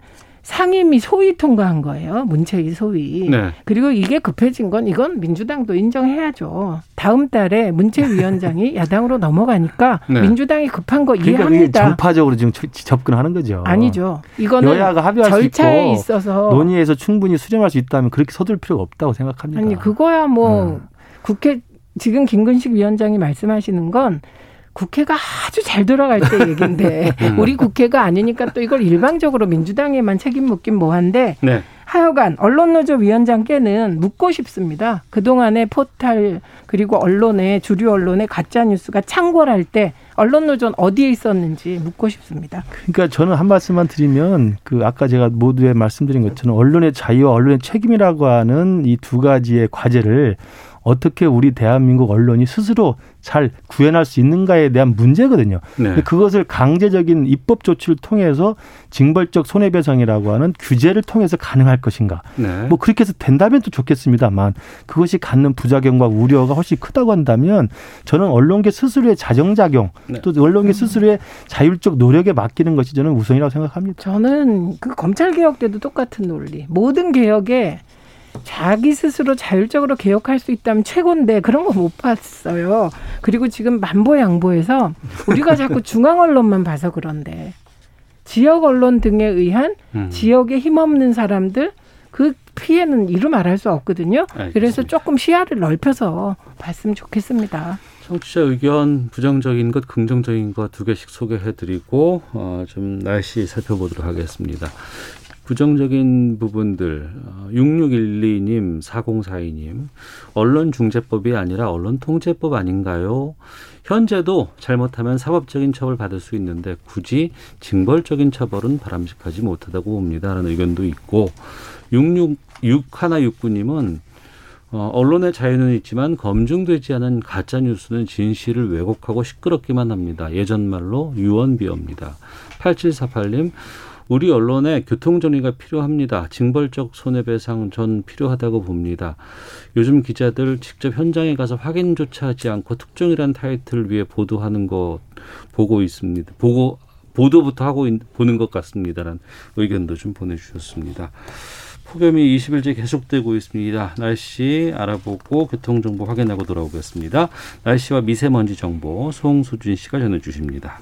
상임위 소위 통과한 거예요. 문체위 소위. 네. 그리고 이게 급해진 건 이건 민주당도 인정해야죠. 다음 달에 문체위원장이 *laughs* 야당으로 넘어가니까 네. 민주당이 급한 거 그러니까 이해합니다. 정파적으로 지금 저- 접근하는 거죠. 아니죠. 이거는 여야가 합의할 절차에 수 있고 있어서 논의해서 충분히 수렴할 수 있다면 그렇게 서둘 필요가 없다고 생각합니다. 아니 그거야 뭐 네. 국회 지금 김근식 위원장이 말씀하시는 건 국회가 아주 잘 돌아갈 때 얘긴데 *laughs* 음. 우리 국회가 아니니까 또 이걸 일방적으로 민주당에만 책임 묻긴 뭐한데 네. 하여간 언론노조 위원장께는 묻고 싶습니다. 그동안의 포탈 그리고 언론의 주류 언론의 가짜 뉴스가 창궐할 때 언론노조는 어디에 있었는지 묻고 싶습니다. 그러니까 저는 한 말씀만 드리면 그 아까 제가 모두에 말씀드린 것처럼 언론의 자유와 언론의 책임이라고 하는 이 두 가지의 과제를 어떻게 우리 대한민국 언론이 스스로 잘 구현할 수 있는가에 대한 문제거든요. 네. 그것을 강제적인 입법 조치를 통해서 징벌적 손해배상이라고 하는 규제를 통해서 가능할 것인가. 네. 뭐 그렇게 해서 된다면 또 좋겠습니다만 그것이 갖는 부작용과 우려가 훨씬 크다고 한다면 저는 언론계 스스로의 자정작용 네. 또 언론계 스스로의 자율적 노력에 맡기는 것이 저는 우선이라고 생각합니다. 저는 그 검찰 개혁 때도 똑같은 논리. 모든 개혁에 자기 스스로 자율적으로 개혁할 수 있다면 최고인데 그런 거 못 봤어요. 그리고 지금 만보 양보해서 우리가 *laughs* 자꾸 중앙 언론만 봐서 그런데 지역 언론 등에 의한 음. 지역에 힘없는 사람들 그 피해는 이루 말할 수 없거든요. 알겠습니다. 그래서 조금 시야를 넓혀서 봤으면 좋겠습니다. 청취자 의견 부정적인 것, 긍정적인 것 두 개씩 소개해드리고 어, 좀 날씨 살펴보도록 하겠습니다. 부정적인 부분들 어, 6612님, 4042님 언론중재법이 아니라 언론통제법 아닌가요? 현재도 잘못하면 사법적인 처벌 받을 수 있는데 굳이 징벌적인 처벌은 바람직하지 못하다고 봅니다. 라는 의견도 있고 666169님은 어, 언론의 자유는 있지만 검증되지 않은 가짜 뉴스는 진실을 왜곡하고 시끄럽기만 합니다. 예전 말로 유언비어입니다. 8748님 우리 언론에 교통정리가 필요합니다. 징벌적 손해배상 전 필요하다고 봅니다. 요즘 기자들 직접 현장에 가서 확인조차 하지 않고 특종이란 타이틀을 위해 보도하는 것 보고 있습니다. 보고 보도부터 하고 있- 보는 것 같습니다라는 의견도 좀 보내주셨습니다. 폭염이 20일째 계속되고 있습니다. 날씨 알아보고 교통정보 확인하고 돌아오겠습니다. 날씨와 미세먼지 정보 송수진 씨가 전해주십니다.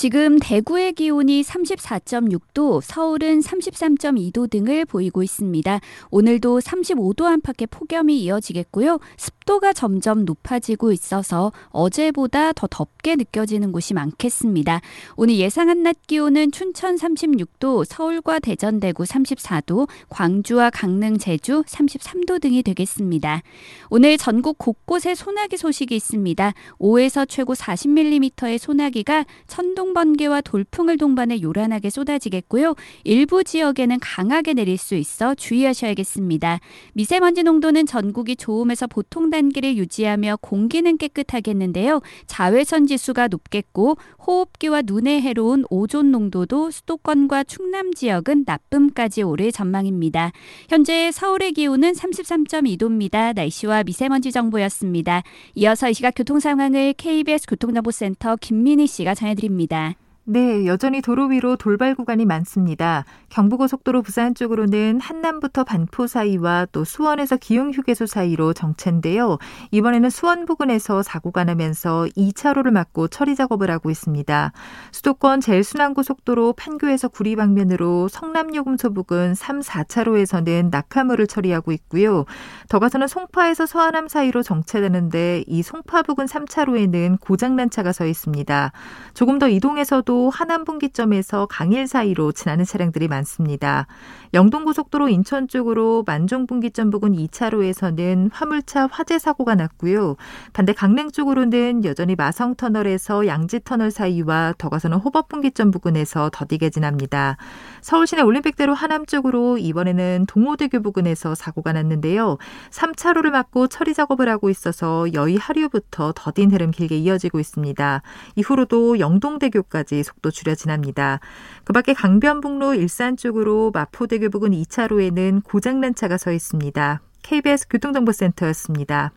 지금 대구의 기온이 34.6도, 서울은 33.2도 등을 보이고 있습니다. 오늘도 35도 안팎의 폭염이 이어지겠고요. 습도가 점점 높아지고 있어서 어제보다 더 덥게 느껴지는 곳이 많겠습니다. 오늘 예상한 낮 기온은 춘천 36도, 서울과 대전, 대구 34도, 광주와 강릉, 제주 33도 등이 되겠습니다. 오늘 전국 곳곳에 소나기 소식이 있습니다. 5에서 최고 40mm의 소나기가 천둥 번개와 돌풍을 동반해 요란하게 쏟아지겠고요. 일부 지역에는 강하게 내릴 수 있어 주의하셔야겠습니다. 미세먼지 농도는 전국이 좋음에서 보통 단계를 유지하며 공기는 깨끗하겠는데요. 자외선 지수가 높겠고 호흡기와 눈에 해로운 오존 농도도 수도권과 충남 지역은 나쁨까지 오를 전망입니다. 현재 서울의 기온은 33.2도입니다. 날씨와 미세먼지 정보였습니다. 이어서 이 시각 교통 상황을 KBS 교통정보센터 김민희 씨가 전해드립니다. ra 네, 여전히 도로 위로 돌발 구간이 많습니다. 경부고속도로 부산 쪽으로는 한남부터 반포 사이와 또 수원에서 기흥 휴게소 사이로 정체인데요. 이번에는 수원 부근에서 사고가 나면서 2차로를 막고 처리 작업을 하고 있습니다. 수도권 제일순환고속도로 판교에서 구리 방면으로 성남요금소 부근 3, 4차로에서는 낙하물을 처리하고 있고요. 더 가서는 송파에서 서하남 사이로 정체되는데 이 송파 부근 3차로에는 고장난 차가 서 있습니다. 조금 더 이동해서도 하남 분기점에서 강일 사이로 지나는 차량들이 많습니다. 영동고속도로 인천 쪽으로 만종 분기점 부근 2차로에서는 화물차 화재 사고가 났고요. 반대 강릉 쪽으로는 여전히 마성 터널에서 양지 터널 사이와 더 가서는 호법 분기점 부근에서 더디게 지납니다. 서울 시내 올림픽대로 하남 쪽으로 이번에는 동호대교 부근에서 사고가 났는데요. 3차로를 막고 처리 작업을 하고 있어서 여의 하류부터 더딘 흐름 길게 이어지고 있습니다. 이후로도 영동대교까지 속도 줄여 지납니다. 그 밖에 강변북로 일산 쪽으로 마포대교 부근 2차로에는 고장난 차가 서 있습니다. KBS 교통정보센터였습니다.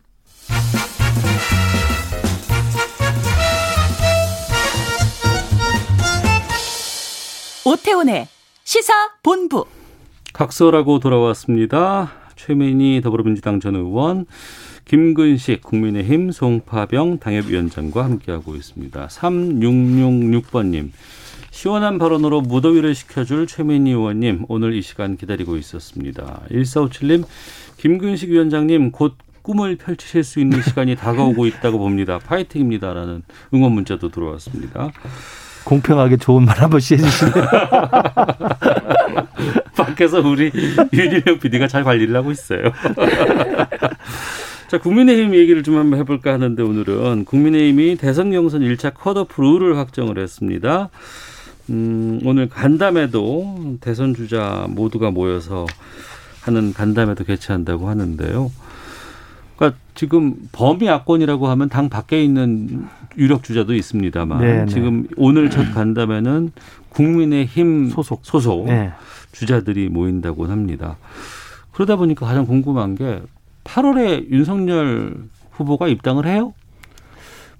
오태훈의 시사 본부. 각서라고 돌아왔습니다. 최민희 더불어민주당 전 의원, 김근식 국민의힘 송파병 당협위원장과 함께하고 있습니다. 3666번님. 시원한 발언으로 무더위를 식혀줄 최민희 의원님 오늘 이 시간 기다리고 있었습니다. 1457님 김근식 위원장님 곧 꿈을 펼치실 수 있는 시간이 다가오고 있다고 봅니다. 파이팅입니다라는 응원 문자도 들어왔습니다. 공평하게 좋은 말 한 번씩 해주시네요. *laughs* 밖에서 우리 윤일영 PD가 잘 관리를 하고 있어요. *laughs* 자, 국민의힘 얘기를 좀 한번 해볼까 하는데 오늘은 국민의힘이 대선 경선 1차 컷오프 룰을 확정을 했습니다. 음, 오늘 간담회도 대선 주자 모두가 모여서 하는 간담회도 개최한다고 하는데요. 그러니까 지금 범위 야권이라고 하면 당 밖에 있는 유력 주자도 있습니다만 네, 네. 지금 오늘 첫 간담회는 국민의힘 소속 소속 네. 주자들이 모인다고 합니다. 그러다 보니까 가장 궁금한 게 8월에 윤석열 후보가 입당을 해요?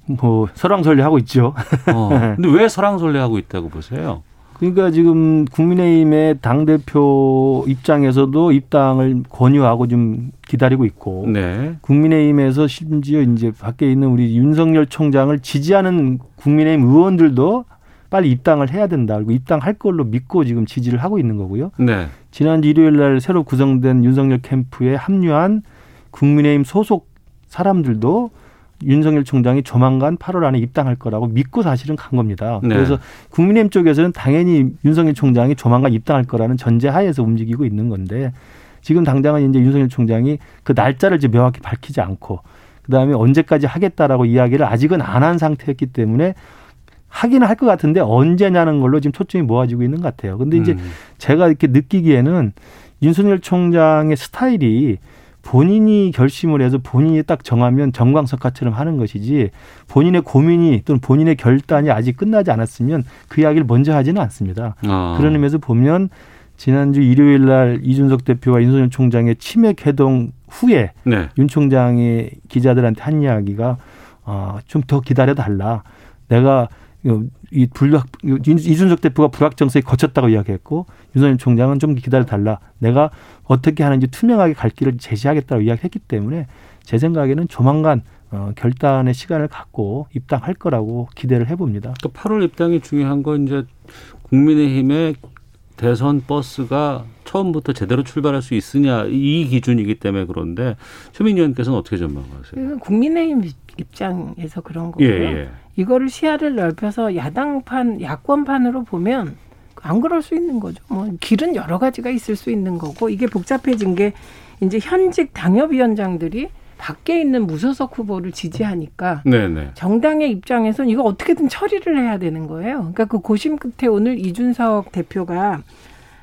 뭐 설왕설래 하고 있죠. 어, 근데 왜 설왕설래 하고 있다고 보세요? 그러니까 지금 국민의힘의 당 대표 입장에서도 입당을 권유하고 좀 기다리고 있고 네. 국민의힘에서 심지어 이제 밖에 있는 우리 윤석열 총장을 지지하는 국민의힘 의원들도 빨리 입당을 해야 된다. 그리고 입당할 걸로 믿고 지금 지지를 하고 있는 거고요. 네. 지난 일요일 날 새로 구성된 윤석열 캠프에 합류한 국민의힘 소속 사람들도 윤석열 총장이 조만간 8월 안에 입당할 거라고 믿고 사실은 간 겁니다. 네. 그래서 국민의힘 쪽에서는 당연히 윤석열 총장이 조만간 입당할 거라는 전제하에서 움직이고 있는 건데 지금 당장은 이제 윤석열 총장이 그 날짜를 이제 명확히 밝히지 않고 그다음에 언제까지 하겠다라고 이야기를 아직은 안 한 상태였기 때문에 하기는 할 것 같은데 언제냐는 걸로 지금 초점이 모아지고 있는 것 같아요. 근데 이제 음. 제가 이렇게 느끼기에는 윤석열 총장의 스타일이 본인이 결심을 해서 본인이 딱 정하면 정광석화처럼 하는 것이지 본인의 고민이 또는 본인의 결단이 아직 끝나지 않았으면 그 이야기를 먼저 하지는 않습니다. 아. 그런 의미에서 보면 지난주 일요일 날 이준석 대표와 윤석열 총장의 치맥 회동 후에 네. 윤 총장이 기자들한테 한 이야기가 어, 좀 더 기다려 달라. 내가 이 불확 이준석 대표가 불확정성이 거쳤다고 이야기했고 윤석열 총장은 좀 기다려 달라. 내가 어떻게 하는지 투명하게 갈 길을 제시하겠다고 이야기했기 때문에 제 생각에는 조만간 어, 결단의 시간을 갖고 입당할 거라고 기대를 해봅니다. 또 8월 입당이 중요한 건 이제 국민의힘의 대선 버스가 처음부터 제대로 출발할 수 있으냐 이 기준이기 때문에 그런데 최민 의원께서는 어떻게 전망하세요? 국민의힘 입장에서 그런 거고요. 예, 예. 이거를 시야를 넓혀서 야당판, 야권판으로 보면 안 그럴 수 있는 거죠. 뭐 길은 여러 가지가 있을 수 있는 거고 이게 복잡해진 게 이제 현직 당협위원장들이 밖에 있는 무소속 후보를 지지하니까 네네. 정당의 입장에선 이거 어떻게든 처리를 해야 되는 거예요. 그러니까 그 고심 끝에 오늘 이준석 대표가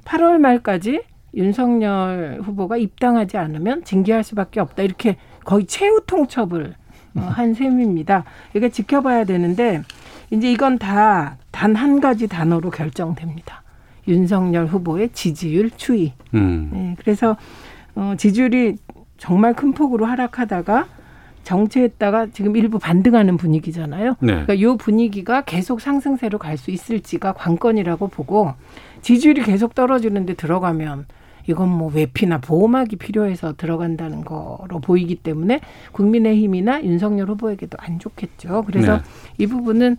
8월 말까지 윤석열 후보가 입당하지 않으면 징계할 수밖에 없다. 이렇게 거의 최후 통첩을 어, 한 셈입니다. 이게 지켜봐야 되는데 이제 이건 다 단 한 가지 단어로 결정됩니다. 윤석열 후보의 지지율 추이. 음. 네, 그래서 어, 지지율이 정말 큰 폭으로 하락하다가 정체했다가 지금 일부 반등하는 분위기잖아요. 네. 그러니까 이 분위기가 계속 상승세로 갈 수 있을지가 관건이라고 보고 지지율이 계속 떨어지는데 들어가면 이건 뭐 외피나 보호막이 필요해서 들어간다는 거로 보이기 때문에 국민의힘이나 윤석열 후보에게도 안 좋겠죠. 그래서 네. 이 부분은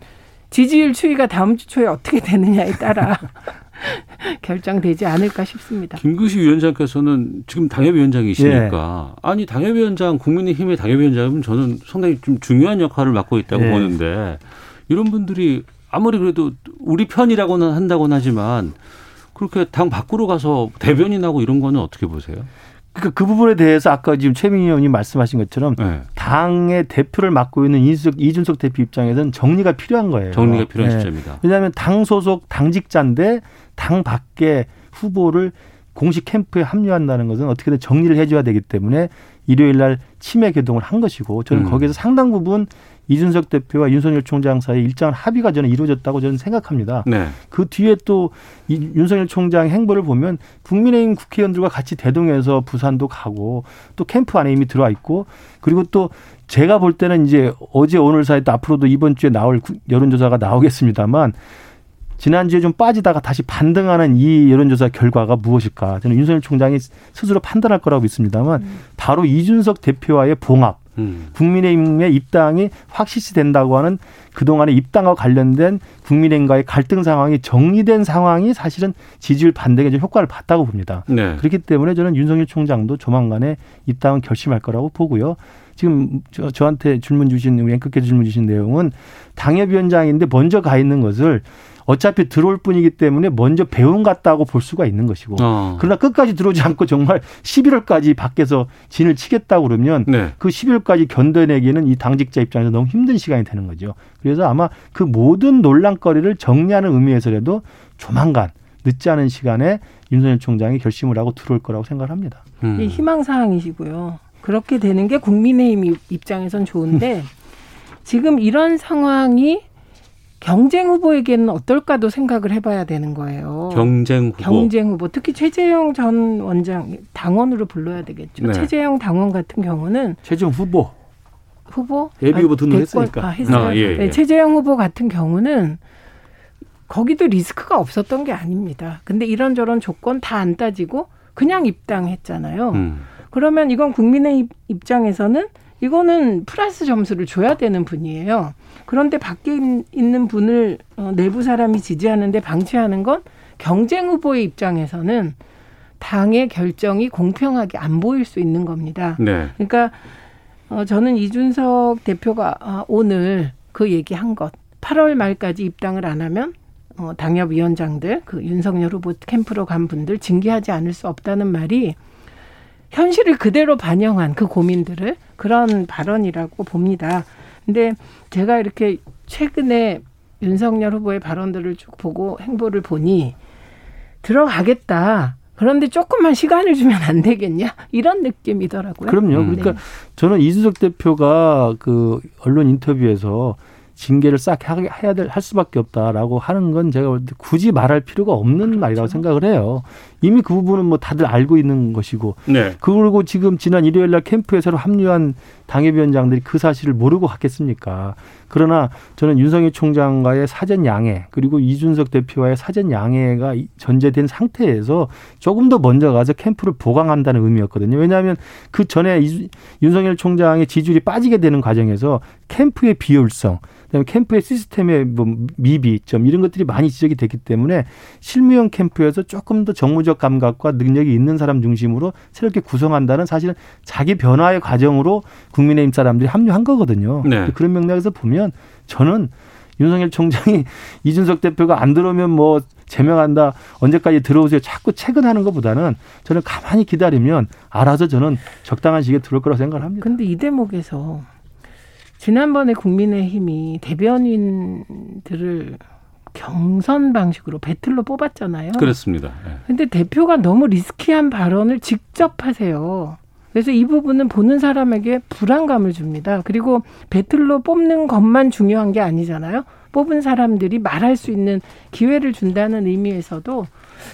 지지율 추이가 다음 주 초에 어떻게 되느냐에 따라 *laughs* 결정되지 않을까 싶습니다. 김구식 위원장께서는 지금 당협위원장이시니까 아니 당협위원장 국민의힘의 당협위원장은 저는 상당히 좀 중요한 역할을 맡고 있다고 네. 보는데 이런 분들이 아무리 그래도 우리 편이라고는 한다고는 하지만 그렇게 당 밖으로 가서 대변인하고 이런 거는 어떻게 보세요? 그러니까 그 부분에 대해서 아까 지금 최민희 의원님 말씀하신 것처럼 네. 당의 대표를 맡고 있는 이준석, 이준석 대표 입장에서는 정리가 필요한 거예요. 정리가 필요한 네. 시점이다. 왜냐하면 당 소속 당직자인데 당 밖에 후보를 공식 캠프에 합류한다는 것은 어떻게든 정리를 해줘야 되기 때문에 일요일 날 치매 개동을 한 것이고 저는 음. 거기에서 상당 부분 이준석 대표와 윤석열 총장 사이 일정한 합의가 저는 이루어졌다고 저는 생각합니다. 네. 그 뒤에 또 이 윤석열 총장 행보를 보면 국민의힘 국회의원들과 같이 대동해서 부산도 가고 또 캠프 안에 이미 들어와 있고 그리고 또 제가 볼 때는 이제 어제 오늘 사이 또 앞으로도 이번 주에 나올 구- 여론조사가 나오겠습니다만 지난주에 좀 빠지다가 다시 반등하는 이 여론조사 결과가 무엇일까? 저는 윤석열 총장이 스스로 판단할 거라고 믿습니다만 바로 이준석 대표와의 봉합 음. 국민의힘의 입당이 확실시 된다고 하는 그동안의 입당과 관련된 국민의힘과의 갈등 상황이 정리된 상황이 사실은 지지율 반대에 좀 효과를 봤다고 봅니다. 네. 그렇기 때문에 저는 윤석열 총장도 조만간에 입당을 결심할 거라고 보고요. 지금 저, 저한테 질문 주신 우리 앵커께서 질문 주신 내용은 당협위원장인데 먼저 가 있는 것을 어차피 들어올 뿐이기 때문에 먼저 배운 같다고 볼 수가 있는 것이고 어. 그러나 끝까지 들어오지 않고 정말 11월까지 밖에서 진을 치겠다고 그러면 네. 그 11월까지 견뎌내기는 이 당직자 입장에서 너무 힘든 시간이 되는 거죠. 그래서 아마 그 모든 논란거리를 정리하는 의미에서라도 조만간 늦지 않은 시간에 윤석열 총장이 결심을 하고 들어올 거라고 생각합니다. 음. 이 희망 사항이시고요. 그렇게 되는 게 국민의힘 입장에선 좋은데 *laughs* 지금 이런 상황이 경쟁 후보에게는 어떨까도 생각을 해봐야 되는 거예요. 경쟁 후보. 경쟁 후보 특히 최재형 전 원장 당원으로 불러야 되겠죠. 네. 최재형 당원 같은 경우는 최종 후보 후보 예비 후보 등록했으니까. 아, 했어요. 아, 예, 네, 예. 최재형 후보 같은 경우는 거기도 리스크가 없었던 게 아닙니다. 근데 이런저런 조건 다 안 따지고 그냥 입당했잖아요. 음. 그러면 이건 국민의 입- 입장에서는 이거는 플러스 점수를 줘야 되는 분이에요. 그런데 밖에 있- 있는 분을 어, 내부 사람이 지지하는데 방치하는 건 경쟁 후보의 입장에서는 당의 결정이 공평하게 안 보일 수 있는 겁니다. 네. 그러니까 어, 저는 이준석 대표가 아, 오늘 그 얘기한 것 8월 말까지 입당을 안 하면 어, 당협위원장들 그 윤석열 후보 캠프로 간 분들 징계하지 않을 수 없다는 말이 현실을 그대로 반영한 그 고민들을 그런 발언이라고 봅니다. 근데 제가 이렇게 최근에 윤석열 후보의 발언들을 쭉 보고 행보를 보니 들어가겠다. 그런데 조금만 시간을 주면 안 되겠냐? 이런 느낌이더라고요. 그럼요. 음. 그러니까 네. 저는 이준석 대표가 그 언론 인터뷰에서 징계를 싹 하- 해야 될 할 수밖에 없다라고 하는 건 제가 굳이 말할 필요가 없는 그렇죠. 말이라고 생각을 해요. 이미 그 부분은 뭐 다들 알고 있는 것이고 네. 그리고 지금 지난 일요일 날 캠프에 새로 합류한 당협위원장들이 그 사실을 모르고 갔겠습니까? 그러나 저는 윤석열 총장과의 사전 양해 그리고 이준석 대표와의 사전 양해가 이- 전제된 상태에서 조금 더 먼저 가서 캠프를 보강한다는 의미였거든요. 왜냐하면 그 전에 윤석열 총장의 지지율이 빠지게 되는 과정에서 캠프의 비효율성, 그다음에 캠프의 시스템의 뭐 미비점 이런 것들이 많이 지적이 됐기 때문에 실무형 캠프에서 조금 더 정무적 감각과 능력이 있는 사람 중심으로 새롭게 구성한다는 사실은 자기 변화의 과정으로 국민의힘 사람들이 합류한 거거든요. 네. 그런 맥락에서 보면 저는 윤석열 총장이 *laughs* 이준석 대표가 안 들어오면 뭐 제명한다 언제까지 들어오세요 자꾸 체근하는 것보다는 저는 가만히 기다리면 알아서 저는 적당한 시기에 들어올 거라고 생각을 합니다. 근데 이 대목에서 지난번에 국민의힘이 대변인들을 경선 방식으로 배틀로 뽑았잖아요. 그렇습니다. 예. 근데 대표가 너무 리스키한 발언을 직접 하세요. 그래서 이 부분은 보는 사람에게 불안감을 줍니다. 그리고 배틀로 뽑는 것만 중요한 게 아니잖아요. 뽑은 사람들이 말할 수 있는 기회를 준다는 의미에서도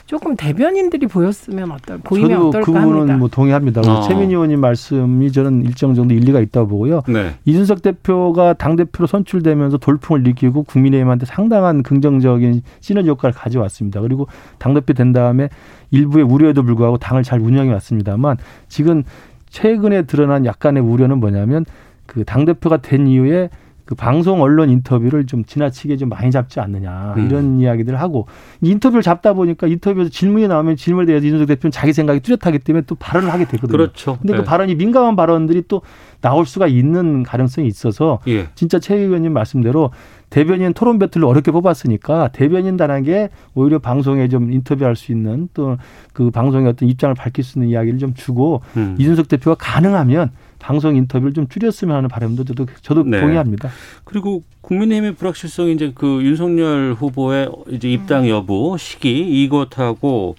조금 대변인들이 보였으면 어떨 보이면 저도 어떨까 그 부분은 합니다. 뭐 동의합니다. 어. 최민희 의원님 말씀이 저는 일정 정도 일리가 있다고 보고요. 네. 이준석 대표가 당 대표로 선출되면서 돌풍을 일으키고 국민의힘한테 상당한 긍정적인 시너지 효과를 가져왔습니다. 그리고 당 대표 된 다음에 일부의 우려에도 불구하고 당을 잘 운영해 왔습니다만 지금 최근에 드러난 약간의 우려는 뭐냐면 그 당 대표가 된 이후에 그 방송 언론 인터뷰를 좀 지나치게 좀 많이 잡지 않느냐 음. 이런 이야기들을 하고 인터뷰를 잡다 보니까 인터뷰에서 질문이 나오면 질문에 대해서 이준석 대표는 자기 생각이 뚜렷하기 때문에 또 발언을 하게 되거든요. 그렇죠. 근데 네. 그 발언이 민감한 발언들이 또 나올 수가 있는 가능성이 있어서 예. 진짜 최 의원님 말씀대로 대변인 토론 배틀로 어렵게 뽑았으니까 대변인단에게 오히려 방송에 좀 인터뷰할 수 있는 또 그 방송의 어떤 입장을 밝힐 수 있는 이야기를 좀 주고 음. 이준석 대표가 가능하면 방송 인터뷰를 좀 줄였으면 하는 바람도 저도 저도 네. 동의합니다. 그리고 국민의힘의 불확실성이 이제 그 윤석열 후보의 이제 입당 여부 시기 이것하고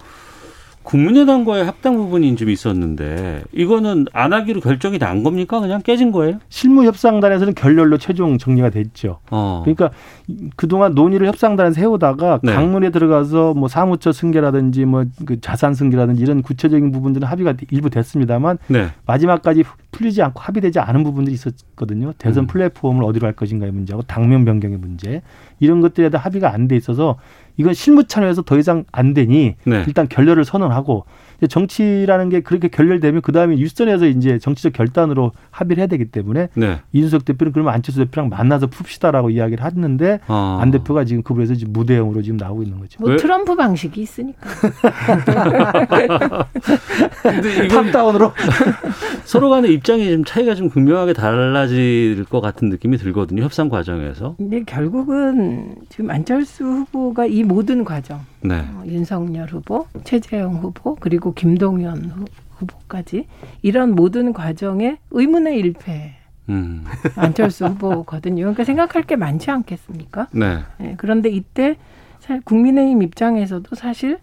국민의당과의 합당 부분이 좀 있었는데 이거는 안 하기로 결정이 난 겁니까? 그냥 깨진 거예요? 실무 협상단에서는 결렬로 최종 정리가 됐죠. 어. 그러니까 그동안 논의를 협상단에서 해오다가 네. 강론에 들어가서 뭐 사무처 승계라든지 뭐 그 자산 승계라든지 이런 구체적인 부분들은 합의가 일부 됐습니다만 네. 마지막까지 풀리지 않고 합의되지 않은 부분들이 있었거든요. 대선 음. 플랫폼을 어디로 할 것인가의 문제하고 당면 변경의 문제 이런 것들에 대한 합의가 안 돼 있어서 이건 실무 차원에서 더 이상 안 되니 네. 일단 결렬을 선언하고 정치라는 게 그렇게 결렬되면 그 다음에 유선에서 이제 정치적 결단으로 합의를 해야 되기 때문에 네. 이준석 대표는 그러면 안철수 대표랑 만나서 풉시다라고 이야기를 했는데 아. 안 대표가 지금 그 부분에서 지금 무대형으로 지금 나오고 있는 거죠. 뭐 트럼프 방식이 있으니까. 탑다운으로 *laughs* 서로 간의 입장이 좀 차이가 좀 극명하게 달라질 것 같은 느낌이 들거든요. 협상 과정에서. 근데 결국은 지금 안철수 후보가 이 모든 과정, 네. 어, 윤석열 후보, 최재형 후보, 그리고 김동연 후, 후보까지 이런 모든 과정에 의문의 일패. 음. *laughs* 안철수 후보거든요. 그러니까 생각할 게 많지 않겠습니까? 네. 네, 그런데 이때 사- 국민의힘 입장에서도 사실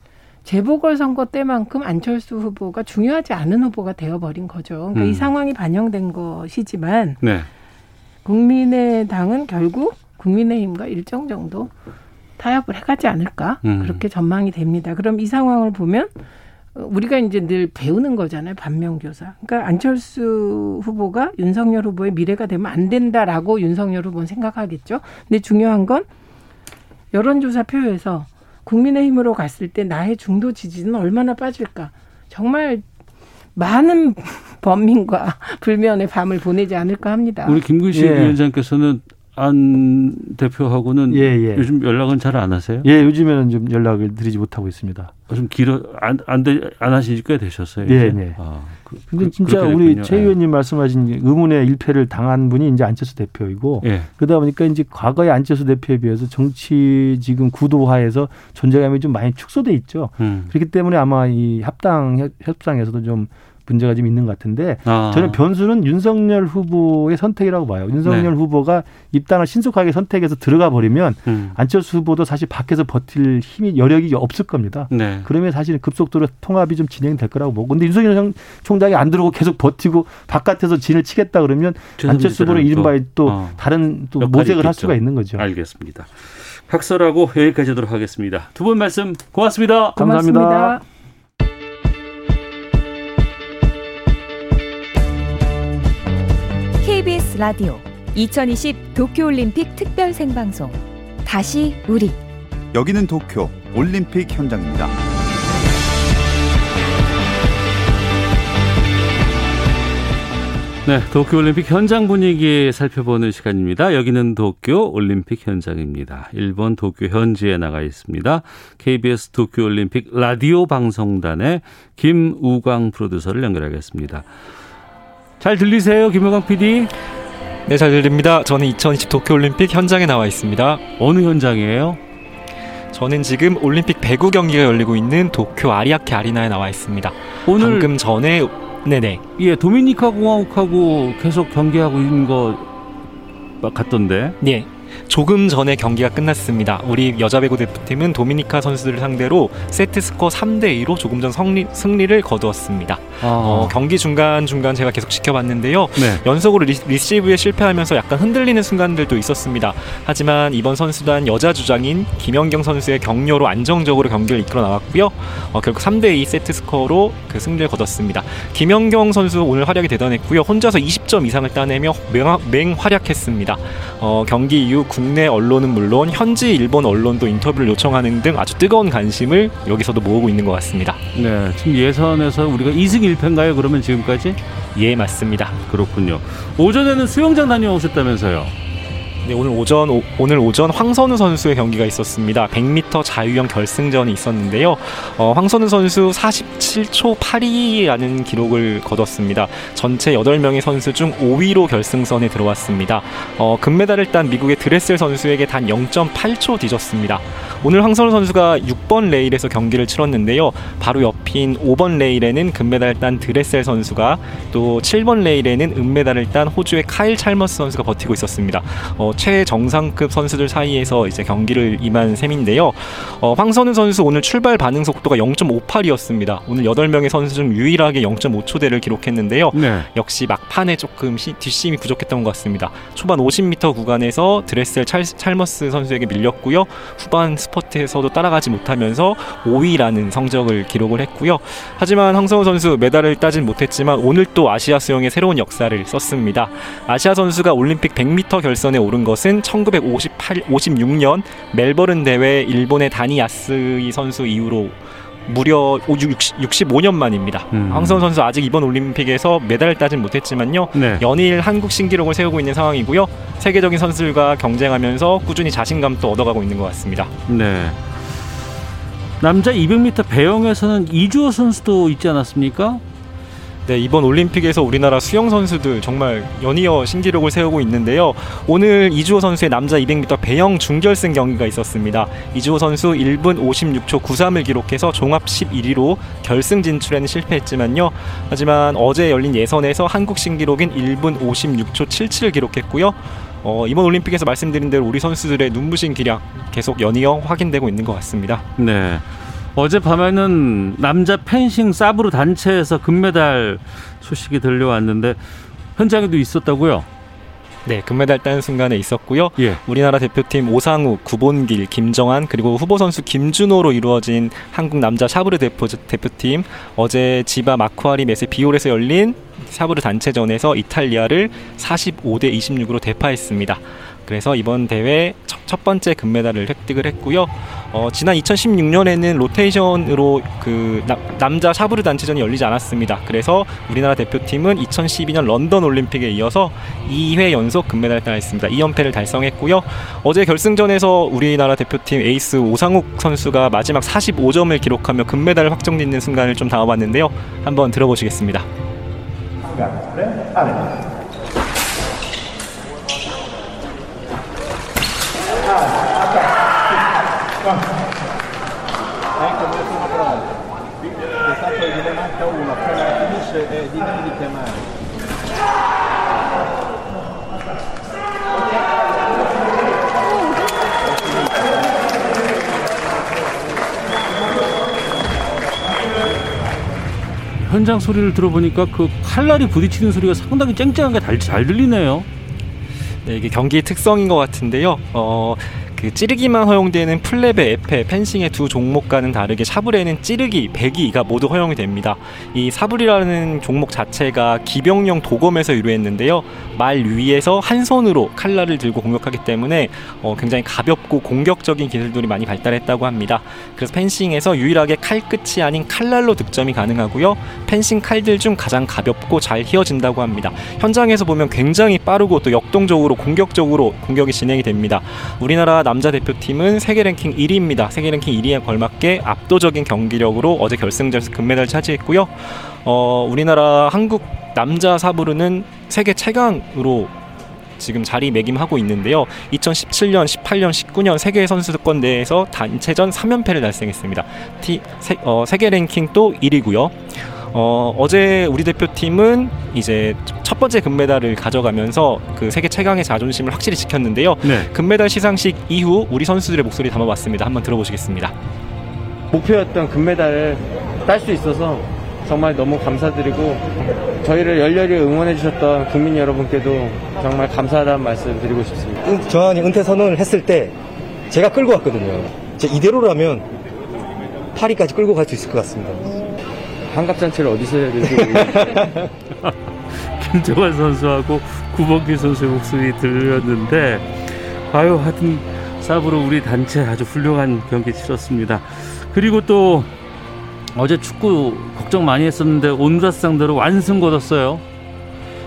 재보궐선거 때만큼 안철수 후보가 중요하지 않은 후보가 되어버린 거죠. 그러니까 음. 이 상황이 반영된 것이지만 네. 국민의당은 결국 국민의힘과 일정 정도 타협을 해가지 않을까 음. 그렇게 전망이 됩니다. 그럼 이 상황을 보면 어, 우리가 이제 늘 배우는 거잖아요 반면교사. 그러니까 안철수 후보가 윤석열 후보의 미래가 되면 안 된다라고 윤석열 후보는 생각하겠죠. 근데 중요한 건 여론조사 표에서 국민의힘으로 갔을 때 나의 중도 지지는 얼마나 빠질까. 정말 많은 *laughs* 범민과 불면의 밤을 보내지 않을까 합니다. 우리 김근식 예. 위원장께서는 안 대표하고는 예, 예. 요즘 연락은 잘 안 하세요? 예, 요즘에는 좀 연락을 드리지 못하고 있습니다. 어, 좀 길어 안안안 하신 지꽤 되셨어요. 예? 네. 아, 그, 근데 그- 진짜 우리. 최 예. 의원님 말씀하신 의문의 일패를 당한 분이 이제 안철수 대표이고 예. 그러다 보니까 이제 과거의 안철수 대표에 비해서 정치 지금 구도화에서 존재감이 좀 많이 축소돼 있죠. 음. 그렇기 때문에 아마 이 합당 협- 협상에서도 좀 문제가 좀 있는 것 같은데 아. 저는 변수는 윤석열 후보의 선택이라고 봐요. 윤석열 네. 후보가 입당을 신속하게 선택해서 들어가 버리면 음. 안철수 후보도 사실 밖에서 버틸 힘이 여력이 없을 겁니다. 네. 그러면 사실 급속도로 통합이 좀 진행될 거라고 보고 근데 윤석열 총- 총장이 안 들어오고 계속 버티고 바깥에서 진을 치겠다 그러면 안철수 후보는 또, 이른바 또 어, 다른 또 모색을 할 있겠죠. 수가 있는 거죠. 알겠습니다. 각설하고 여기까지 하도록 하겠습니다. 두 분 말씀 고맙습니다. 감사합니다. 고맙습니다. KBS 라디오 2020 도쿄올림픽 특별 생방송 다시 우리 여기는 도쿄 올림픽 현장입니다. 네, 도쿄올림픽 현장 분위기 살펴보는 시간입니다. 여기는 도쿄 올림픽 현장입니다. 일본 도쿄 현지에 나가 있습니다. KBS 도쿄올림픽 라디오 방송단의 김우광 프로듀서를 연결하겠습니다. 잘 들리세요, 김우광 PD? 네, 잘 들립니다. 저는 2020 도쿄올림픽 현장에 나와 있습니다. 어느 현장이에요? 저는 지금 올림픽 배구 경기가 열리고 있는 도쿄 아리아케 아리나에 나와 있습니다. 오늘 방금 전에 네네 예, 도미니카 공화국하고 계속 경기하고 있는 거 같던데. 예. 조금 전에 경기가 끝났습니다. 우리 여자 배구 대표팀은 도미니카 선수들을 상대로 세트 스코어 3대 2로 조금 전 승리, 승리를 거두었습니다. 아, 어, 경기 중간 중간 제가 계속 지켜봤는데요. 네. 연속으로 리, 리시브에 실패하면서 약간 흔들리는 순간들도 있었습니다. 하지만 이번 선수단 여자 주장인 김연경 선수의 격려로 안정적으로 경기를 이끌어 나갔고요. 어, 결국 3대 2 세트 스코어로 그 승리를 거뒀습니다. 김연경 선수 오늘 활약이 대단했고요. 혼자서 20점 이상을 따내며 맹, 맹활약했습니다. 어, 경기 이후 국내 언론은 물론 현지 일본 언론도 인터뷰를 요청하는 등 아주 뜨거운 관심을 여기서도 모으고 있는 것 같습니다. 네, 지금 예선에서 우리가 2승 1패인가요? 그러면 지금까지? 예, 맞습니다. 그렇군요. 오전에는 수영장 다녀오셨다면서요? 네, 오늘 오전 오, 오늘 오전 황선우 선수의 경기가 있었습니다. 100m 자유형 결승전이 있었는데요. 어, 황선우 선수 47초 82라는 기록을 거뒀습니다. 전체 8명의 선수 중 5위로 결승선에 들어왔습니다. 어, 금메달을 딴 미국의 드레셀 선수에게 단 0.8초 뒤졌습니다. 오늘 황선우 선수가 6번 레일에서 경기를 치렀는데요. 바로 옆인 5번 레일에는 금메달을 딴 드레셀 선수가 또 7번 레일에는 은메달을 딴 호주의 카일 찰머스 선수가 버티고 있었습니다. 어, 최정상급 선수들 사이에서 이제 경기를 임한 셈인데요. 어, 황선우 선수 오늘 출발 반응 속도가 0.58이었습니다. 오늘 8명의 선수 중 유일하게 0.5초대를 기록했는데요. 네. 역시 막판에 조금 시, 뒷심이 부족했던 것 같습니다. 초반 50m 구간에서 드레셀 찰, 찰머스 선수에게 밀렸고요. 후반 스퍼트에서도 따라가지 못하면서 5위라는 성적을 기록을 했고요. 하지만 황선우 선수 메달을 따진 못했지만 오늘 또 아시아 수영의 새로운 역사를 썼습니다. 아시아 선수가 올림픽 100m 결선에 오른 것은 1958, 56년 멜버른 대회 일본의 다니 야스이 선수 이후로 무려 65년 만입니다. 음. 황선 선수 아직 이번 올림픽에서 메달을 따진 못했지만요. 네. 연일 한국 신기록을 세우고 있는 상황이고요. 세계적인 선수들과 경쟁하면서 꾸준히 자신감도 얻어가고 있는 것 같습니다. 네. 남자 200m 배영에서는 이주호 선수도 있지 않았습니까? 네, 이번 올림픽에서 우리나라 수영 선수들 정말 연이어 신기록을 세우고 있는데요. 오늘 이주호 선수의 남자 200m 배영 준결승 경기가 있었습니다. 이주호 선수 1분 56초 93을 기록해서 종합 11위로 결승 진출에는 실패했지만요. 하지만 어제 열린 예선에서 한국 신기록인 1분 56초 77을 기록했고요. 어, 이번 올림픽에서 말씀드린 대로 우리 선수들의 눈부신 기량 계속 연이어 확인되고 있는 것 같습니다. 네. 어젯밤에는 남자 펜싱 사브르 단체에서 금메달 소식이 들려왔는데 현장에도 있었다고요? 네, 금메달 따는 순간에 있었고요. 예. 우리나라 대표팀 오상욱, 구본길, 김정환 그리고 후보 선수 김준호로 이루어진 한국 남자 샤브르 대표, 대표팀 어제 지바 마쿠하리 메세 B홀에서 열린 샤브르 단체전에서 이탈리아를 45대 26으로 대파했습니다. 그래서 이번 대회 첫, 첫 번째 금메달을 획득을 했고요. 어, 지난 2016년에는 로테이션으로 그 나, 남자 샤브르 단체전이 열리지 않았습니다. 그래서 우리나라 대표팀은 2012년 런던 올림픽에 이어서 2회 연속 금메달을 따냈습니다. 2연패를 달성했고요. 어제 결승전에서 우리나라 대표팀 에이스 오상욱 선수가 마지막 45점을 기록하며 금메달을 확정짓는 순간을 좀 담아봤는데요. 한번 들어보시겠습니다. 현장 소리를 들어보니까 그 칼날이 부딪히는 소리가 상당히 쨍쨍하게 잘, 잘 들리네요. 네, 이게 경기의 특성인 것 같은데요. 어, 그 찌르기만 허용되는 플랩의 에페, 펜싱의 두 종목과는 다르게 샤브레는 찌르기, 배기가 모두 허용이 됩니다. 이 사불이라는 종목 자체가 기병용 도검에서 유래했는데요. 말 위에서 한 손으로 칼날을 들고 공격하기 때문에 어, 굉장히 가볍고 공격적인 기술들이 많이 발달했다고 합니다. 그래서 펜싱에서 유일하게 칼끝이 아닌 칼날로 득점이 가능하고요. 펜싱 칼들 중 가장 가볍고 잘 휘어진다고 합니다. 현장에서 보면 굉장히 빠르고 또 역동적으로 공격적으로 공격이 진행이 됩니다. 우리나라 남자 대표팀은 세계 랭킹 1위입니다. 세계 랭킹 1위에 걸맞게 압도적인 경기력으로 어제 결승전에서 금메달 차지했고요. 어, 우리나라 한국 남자 사부르는 세계 최강으로 지금 자리매김하고 있는데요. 2017년, 18년, 19년 세계 선수권 대회에서 단체전 3연패를 달성했습니다. 티, 세, 어, 세계 랭킹도 1위고요. 어, 어제 우리 대표팀은 이제 첫 번째 금메달을 가져가면서 그 세계 최강의 자존심을 확실히 지켰는데요. 네. 금메달 시상식 이후 우리 선수들의 목소리 담아봤습니다. 한번 들어보시겠습니다. 목표였던 금메달을 딸 수 있어서 정말 너무 감사드리고 저희를 열렬히 응원해 주셨던 국민 여러분께도 정말 감사하다는 말씀 드리고 싶습니다. 은- 정한이 은퇴 선언을 했을 때 제가 끌고 갔거든요. 제 이대로라면 파리까지 끌고 갈 수 있을 것 같습니다. 환갑잔치를 어디서 해야 될지 *laughs* 김정환 선수하고 구범길 선수의 목소리 들렸는데 아유 하여튼 사브로 우리 단체 아주 훌륭한 경기 치렀습니다. 그리고 또 어제 축구 걱정 많이 했었는데 온두라스 상대로 완승 거뒀어요.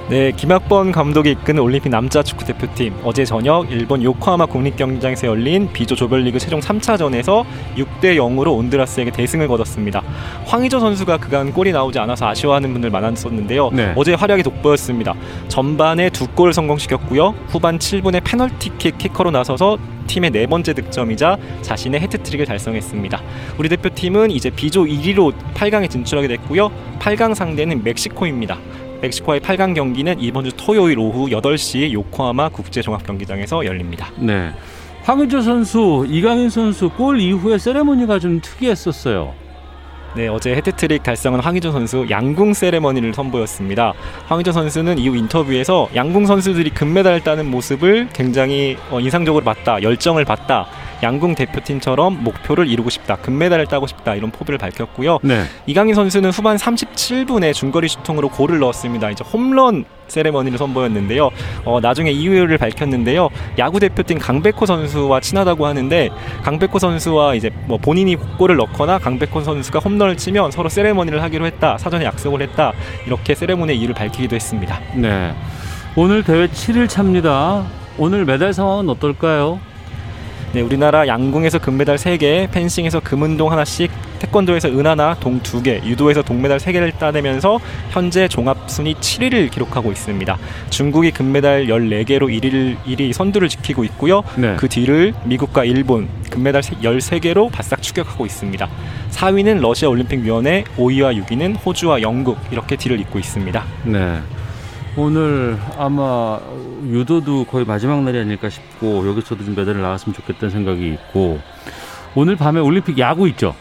네, 김학번 감독이 이끄는 올림픽 남자 축구 대표팀 어제 저녁 일본 요코하마 국립경기장에서 열린 비조 조별리그 최종 3차전에서 6대 0으로 온드라스에게 대승을 거뒀습니다. 황의조 선수가 그간 골이 나오지 않아서 아쉬워하는 분들 많았었는데요. 네. 어제 활약이 돋보였습니다. 전반에 두 골을 성공시켰고요. 후반 7분에 페널티킥 키커로 나서서 팀의 네 번째 득점이자 자신의 해트트릭을 달성했습니다. 우리 대표팀은 이제 B조 1위로 8강에 진출하게 됐고요. 8강 상대는 멕시코입니다. 멕시코의 8강 경기는 이번 주 토요일 오후 8시 요코하마 국제종합경기장에서 열립니다. 네. 황의조 선수, 이강인 선수 골 이후에 세레모니가 좀 특이했었어요. 네, 어제 해트트릭 달성한 황의조 선수 양궁 세레머니를 선보였습니다. 황의조 선수는 이후 인터뷰에서 양궁 선수들이 금메달을 따는 모습을 굉장히 어, 인상적으로 봤다, 열정을 봤다. 양궁 대표팀처럼 목표를 이루고 싶다, 금메달을 따고 싶다 이런 포부를 밝혔고요. 네. 이강인 선수는 후반 37분에 중거리 슈팅으로 골을 넣었습니다. 이제 홈런 세레머니를 선보였는데요. 어, 나중에 이유를 밝혔는데요. 야구 대표팀 강백호 선수와 친하다고 하는데 강백호 선수와 이제 뭐 본인이 골을 넣거나 강백호 선수가 홈런을 치면 서로 세레머니를 하기로 했다. 사전에 약속을 했다. 이렇게 세레모니의 이유를 밝히기도 했습니다. 네. 오늘 대회 7일 차입니다. 오늘 메달 상황은 어떨까요? 네, 우리나라 양궁에서 금메달 3개, 펜싱에서 금은동 하나씩, 태권도에서 은 하나, 동 2개, 유도에서 동메달 3개를 따내면서 현재 종합 순위 7위를 기록하고 있습니다. 중국이 금메달 14개로 1위, 1위 선두를 지키고 있고요. 네. 그 뒤를 미국과 일본 금메달 13개로 바싹 추격하고 있습니다. 4위는 러시아 올림픽 위원회, 5위와 6위는 호주와 영국 이렇게 뒤를 잇고 있습니다. 네. 오늘 아마 유도도 거의 마지막 날이 아닐까 싶고 여기서도 좀 메달을 나왔으면 좋겠다는 생각이 있고 오늘 밤에 올림픽 야구 있죠?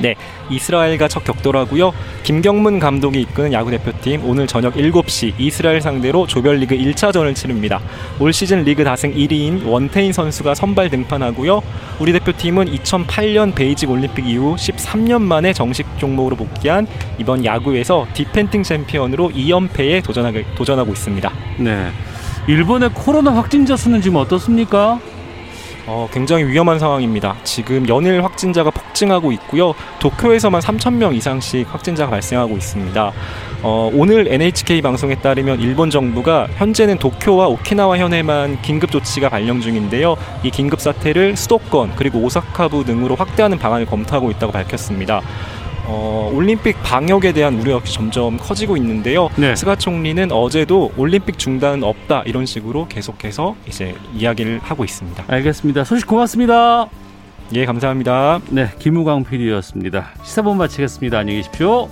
네, 이스라엘과 첫 격돌하고요. 김경문 감독이 이끄는 야구 대표팀 오늘 저녁 7시 이스라엘 상대로 조별리그 1차전을 치릅니다. 올 시즌 리그 다승 1위인 원태인 선수가 선발 등판하고요. 우리 대표팀은 2008년 베이징 올림픽 이후 13년 만에 정식 종목으로 복귀한 이번 야구에서 디펜딩 챔피언으로 2연패에 도전하고, 도전하고 있습니다. 네. 일본의 코로나 확진자 수는 지금 어떻습니까? 어, 굉장히 위험한 상황입니다. 지금 연일 확진자가 폭증하고 있고요. 도쿄에서만 3천 명 이상씩 확진자가 발생하고 있습니다. 어, 오늘 NHK 방송에 따르면 일본 정부가 현재는 도쿄와 오키나와 현에만 긴급 조치가 발령 중인데요. 이 긴급 사태를 수도권 그리고 오사카부 등으로 확대하는 방안을 검토하고 있다고 밝혔습니다. 어, 올림픽 방역에 대한 우려 역시 점점 커지고 있는데요. 스가 총리는 어제도 올림픽 중단은 없다 이런 식으로 계속해서 이제 이야기를 하고 있습니다. 알겠습니다. 소식 고맙습니다. 예, 감사합니다. 네, 김우광 PD였습니다. 시사본 마치겠습니다. 안녕히 계십시오.